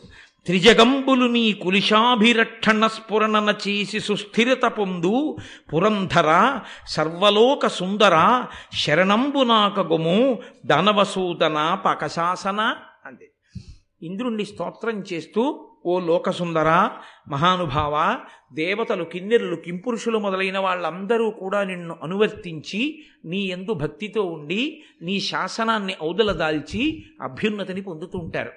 త్రిజగంబులు నీ కులిశాభిరక్షణ స్ఫురణన చేసి సుస్థిరత పొందు. పురంధర సర్వలోక సుందర శరణంబు నాకగుము దానవసూదన పకశాసన అంది. ఇంద్రుణ్ణి స్తోత్రం చేస్తూ ఓ లోకసుందర మహానుభావ దేవతలు కిన్నెరులు కింపురుషులు మొదలైన వాళ్ళందరూ కూడా నిన్ను అనువర్తించి నీ ఎందు భక్తితో ఉండి నీ శాసనాన్ని ఔదలదాల్చి అభ్యున్నతిని పొందుతూ ఉంటారు.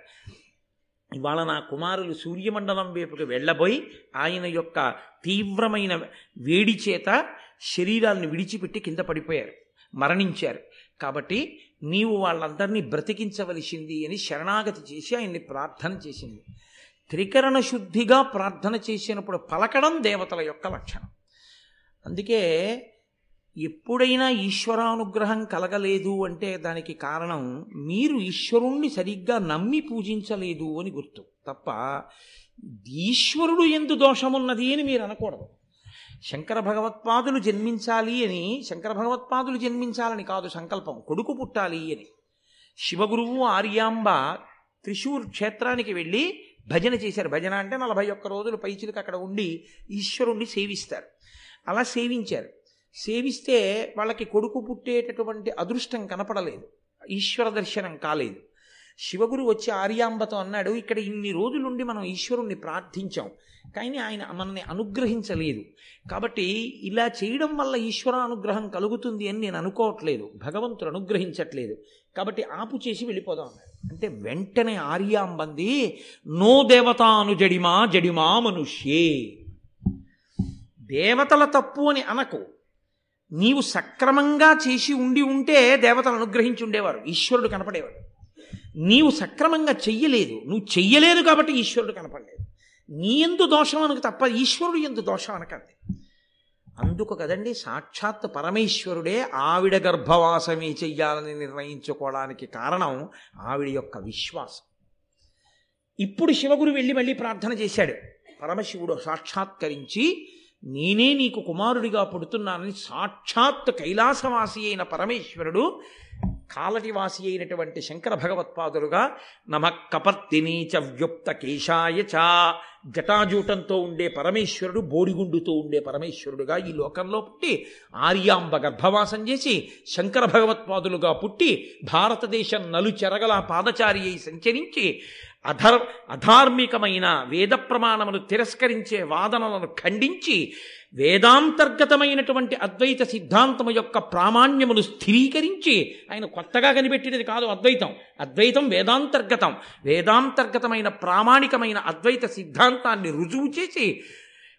ఇవాళ నా కుమారులు సూర్యమండలం వైపుకి వెళ్ళబోయి ఆయన యొక్క తీవ్రమైన వేడి చేత శరీరాలను విడిచిపెట్టి కింద పడిపోయారు మరణించారు. కాబట్టి నీవు వాళ్ళందరినీ బ్రతికించవలసింది అని శరణాగతి చేసి ఆయన్ని ప్రార్థన చేసింది. త్రికరణ శుద్ధిగా ప్రార్థన చేసినప్పుడు పలకడం దేవతల యొక్క లక్షణం. అందుకే ఎప్పుడైనా ఈశ్వరానుగ్రహం కలగలేదు అంటే దానికి కారణం మీరు ఈశ్వరుణ్ణి సరిగ్గా నమ్మి పూజించలేదు అని గుర్తు. తప్ప ఈశ్వరుడు ఎందు దోషమున్నది అని మీరు అనకూడదు. శంకర భగవత్పాదులు జన్మించాలి అని శంకర భగవత్పాదులు జన్మించాలని కాదు సంకల్పం. కొడుకు పుట్టాలి అని. శివగురువు ఆర్యాంబ త్రిశూర్ క్షేత్రానికి వెళ్ళి భజన చేశారు. భజన అంటే నలభై ఒక్క రోజులు పైచిలకు అక్కడ ఉండి ఈశ్వరుణ్ణి సేవిస్తారు. అలా సేవించారు. సేవిస్తే వాళ్ళకి కొడుకు పుట్టేటటువంటి అదృష్టం కనపడలేదు. ఈశ్వర దర్శనం కాలేదు. శివగురు వచ్చి ఆర్యాంబతో అన్నాడు ఇక్కడ ఇన్ని రోజులుండి మనం ఈశ్వరుణ్ణి ప్రార్థించాం కానీ ఆయన మనల్ని అనుగ్రహించలేదు. కాబట్టి ఇలా చేయడం వల్ల ఈశ్వరానుగ్రహం కలుగుతుంది అని నేను అనుకోవట్లేదు భగవంతుడు అనుగ్రహించట్లేదు. కాబట్టి ఆపు చేసి వెళ్ళిపోదాం అన్నాడు. అంటే వెంటనే ఆర్యాంబంది నో దేవతాను జడిమా జడిమా మనుష్యే. దేవతల తప్పు అని అనకు. నీవు సక్రమంగా చేసి ఉండి ఉంటే దేవతలు అనుగ్రహించి ఉండేవారు ఈశ్వరుడు కనపడేవాడు. నీవు సక్రమంగా చెయ్యలేదు నువ్వు చెయ్యలేదు కాబట్టి ఈశ్వరుడు కనపడలేదు. నీ ఎందు దోషం అనకు తప్ప ఈశ్వరుడు ఎందు దోషం అనకండి. అందుకు కదండి సాక్షాత్ పరమేశ్వరుడే ఆవిడ గర్భవాసమే చెయ్యాలని నిర్ణయించుకోవడానికి కారణం ఆవిడ యొక్క విశ్వాసం. ఇప్పుడు శివగురు వెళ్ళి మళ్ళీ ప్రార్థన చేశాడు. పరమశివుడు సాక్షాత్కరించి నేనే నీకు కుమారుడిగా పుడుతున్నానని సాక్షాత్ కైలాసవాసి అయిన పరమేశ్వరుడు కాలటివాసి అయినటువంటి శంకర భగవత్పాదులుగా నమ కపర్తిని చ వ్యుప్త కేశాయ చ జటాజూటంతో ఉండే పరమేశ్వరుడు బోడిగుండుతో ఉండే పరమేశ్వరుడుగా ఈ లోకంలో పుట్టి ఆర్యాంబ గర్భవాసం చేసి శంకర భగవత్పాదులుగా పుట్టి భారతదేశం నలుచెరగల పాదచారి అయి సంచరించి అధర్ అధార్మికమైన వేద ప్రమాణమును తిరస్కరించే వాదనలను ఖండించి వేదాంతర్గతమైనటువంటి అద్వైత సిద్ధాంతము యొక్క ప్రామాణ్యమును స్థిరీకరించి ఆయన కొత్తగా కనిపెట్టినది కాదు అద్వైతం. అద్వైతం వేదాంతర్గతం. వేదాంతర్గతమైన ప్రామాణికమైన అద్వైత సిద్ధాంతాన్ని రుజువు చేసి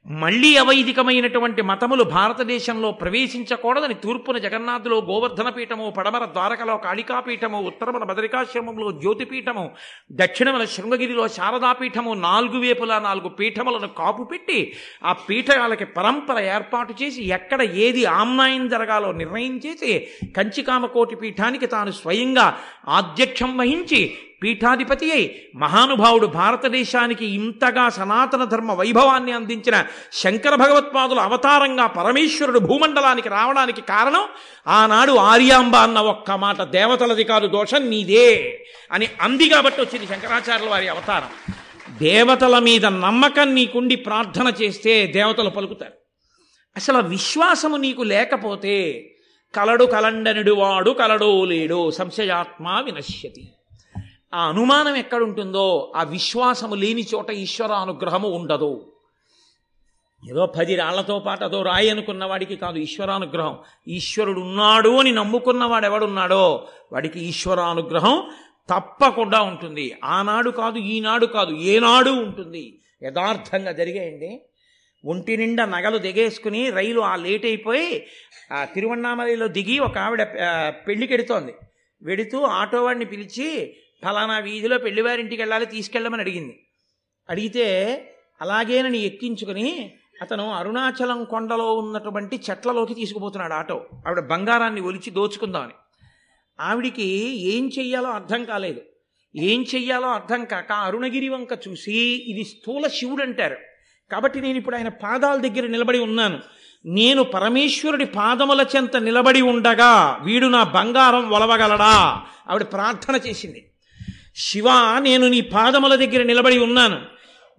మళ్ళీ అవైదికమైనటువంటి మతములు భారతదేశంలో ప్రవేశించకూడదని తూర్పున జగన్నాథులో గోవర్ధన పీఠము పడమర ద్వారకలో కాళికాపీఠము ఉత్తరమున బదరికాశ్రమంలో జ్యోతిపీఠము దక్షిణమున శృంగగిరిలో శారదాపీఠము నాలుగు వేపులా నాలుగు పీఠములను కాపు పెట్టి ఆ పీఠాలకి పరంపర ఏర్పాటు చేసి ఎక్కడ ఏది ఆమ్నాయం జరగాలో నిర్ణయం చేసి కంచికామకోటి పీఠానికి తాను స్వయంగా ఆధ్యక్షం వహించి పీఠాధిపతి అయి మహానుభావుడు భారతదేశానికి ఇంతగా సనాతన ధర్మ వైభవాన్ని అందించిన శంకర భగవత్పాదుల అవతారంగా పరమేశ్వరుడు భూమండలానికి రావడానికి కారణం ఆనాడు ఆర్యాంబ అన్న ఒక్క మాట దేవతలది కాదు దోషం నీదే అని అంది కాబట్టి వచ్చింది శంకరాచార్యుల వారి అవతారం. దేవతల మీద నమ్మకం నీకుండి ప్రార్థన చేస్తే దేవతలు పలుకుతారు. అసలు విశ్వాసము నీకు లేకపోతే కలడు కలండనుడు వాడు కలడో లేడో సంశయాత్మ వినశ్యతి. ఆ అనుమానం ఎక్కడుంటుందో ఆ విశ్వాసము లేని చోట ఈశ్వర అనుగ్రహము ఉండదు. ఏదో పది రాళ్ళతో పాటు అదో రాయి అనుకున్న వాడికి కాదు ఈశ్వరానుగ్రహం ఈశ్వరుడు ఉన్నాడు అని నమ్ముకున్నవాడు ఎవడున్నాడో వాడికి ఈశ్వరానుగ్రహం తప్పకుండా ఉంటుంది. ఆనాడు కాదు ఈనాడు కాదు ఏనాడు ఉంటుంది. యథార్థంగా జరిగాయండి. ఒంటి నిండా నగలు దిగేసుకుని రైలు ఆ లేట్ అయిపోయి ఆ తిరువన్నామలలో దిగి ఒక ఆవిడ ఆ, పెళ్ళికి వెడుతూ ఆటో వాడిని పిలిచి ఫలానా వీధిలో పెళ్ళివారింటికి వెళ్ళాలి తీసుకెళ్ళమని అడిగింది. అడిగితే అలాగేనని ఎక్కించుకుని అతను అరుణాచలం కొండలో ఉన్నటువంటి చెట్లలోకి తీసుకుపోతున్నాడు ఆటో. ఆవిడ బంగారాన్ని ఒలిచి దోచుకుందామని. ఆవిడికి ఏం చెయ్యాలో అర్థం కాలేదు. ఏం చెయ్యాలో అర్థం కాక అరుణగిరి వంక చూసి ఇది స్థూల శివుడు అంటారు కాబట్టి నేను ఇప్పుడు ఆయన పాదాల దగ్గర నిలబడి ఉన్నాను. నేను పరమేశ్వరుడి పాదముల చెంత నిలబడి ఉండగా వీడు నా బంగారం ఒలవగలడా? ఆవిడ ప్రార్థన చేసింది. శివ నేను నీ పాదముల దగ్గర నిలబడి ఉన్నాను.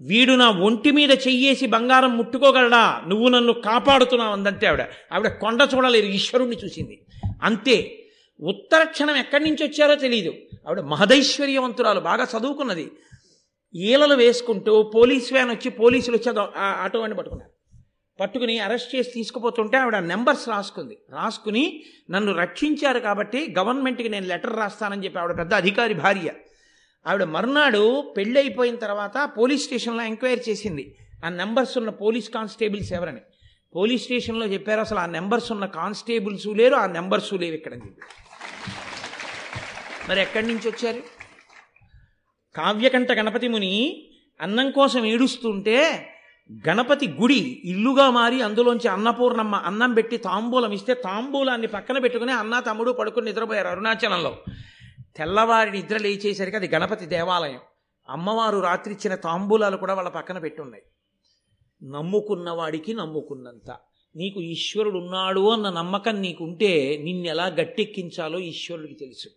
వీడు నా ఒంటి మీద చెయ్యేసి బంగారం ముట్టుకోగలడా? నువ్వు నన్ను కాపాడుతున్నావు అందంతే ఆవిడ. ఆవిడ కొండ చూడలేదు ఈశ్వరుణ్ణి చూసింది. అంతే. ఉత్తర క్షణం ఎక్కడి నుంచి వచ్చారో తెలియదు ఆవిడ మహదైశ్వర్యవంతురాలు బాగా చదువుకున్నది. ఈలలు వేసుకుంటూ పోలీస్ వ్యాన్ వచ్చి పోలీసులు వచ్చి ఆ ఆటో వాడిని పట్టుకున్నారు. పట్టుకుని అరెస్ట్ చేసి తీసుకుపోతుంటే ఆవిడ నెంబర్స్ రాసుకుంది. రాసుకుని నన్ను రక్షించారు కాబట్టి గవర్నమెంట్కి నేను లెటర్ రాస్తానని చెప్పి ఆవిడ పెద్ద అధికారి భార్య. ఆవిడ మర్నాడు పెళ్ళి అయిపోయిన తర్వాత పోలీస్ స్టేషన్లో ఎంక్వైరీ చేసింది. ఆ నెంబర్స్ ఉన్న పోలీస్ కానిస్టేబుల్స్ ఎవరని. పోలీస్ స్టేషన్లో చెప్పారు అసలు ఆ నెంబర్స్ ఉన్న కానిస్టేబుల్స్ లేరు ఆ నెంబర్స్ లేవు ఇక్కడ చెప్పి. మరి ఎక్కడి నుంచి వచ్చారు? కావ్యకంఠ గణపతి ముని అన్నం కోసం ఏడుస్తుంటే గణపతి గుడి ఇల్లుగా మారి అందులోంచి అన్నపూర్ణమ్మ అన్నం పెట్టి తాంబూలం ఇస్తే తాంబూలాన్ని పక్కన పెట్టుకుని అన్న తమ్ముడు పడుకుని నిద్రపోయారు అరుణాచలంలో. తెల్లవారి నిద్ర లేచేసరికి అది గణపతి దేవాలయం. అమ్మవారు రాత్రి ఇచ్చిన తాంబూలాలు కూడా వాళ్ళ పక్కన పెట్టున్నాయి. నమ్ముకున్నవాడికి నమ్ముకున్నంత. నీకు ఈశ్వరుడు ఉన్నాడు అన్న నమ్మకం నీకుంటే నిన్నెలా గట్టెక్కించాలో ఈశ్వరుడికి తెలుసు.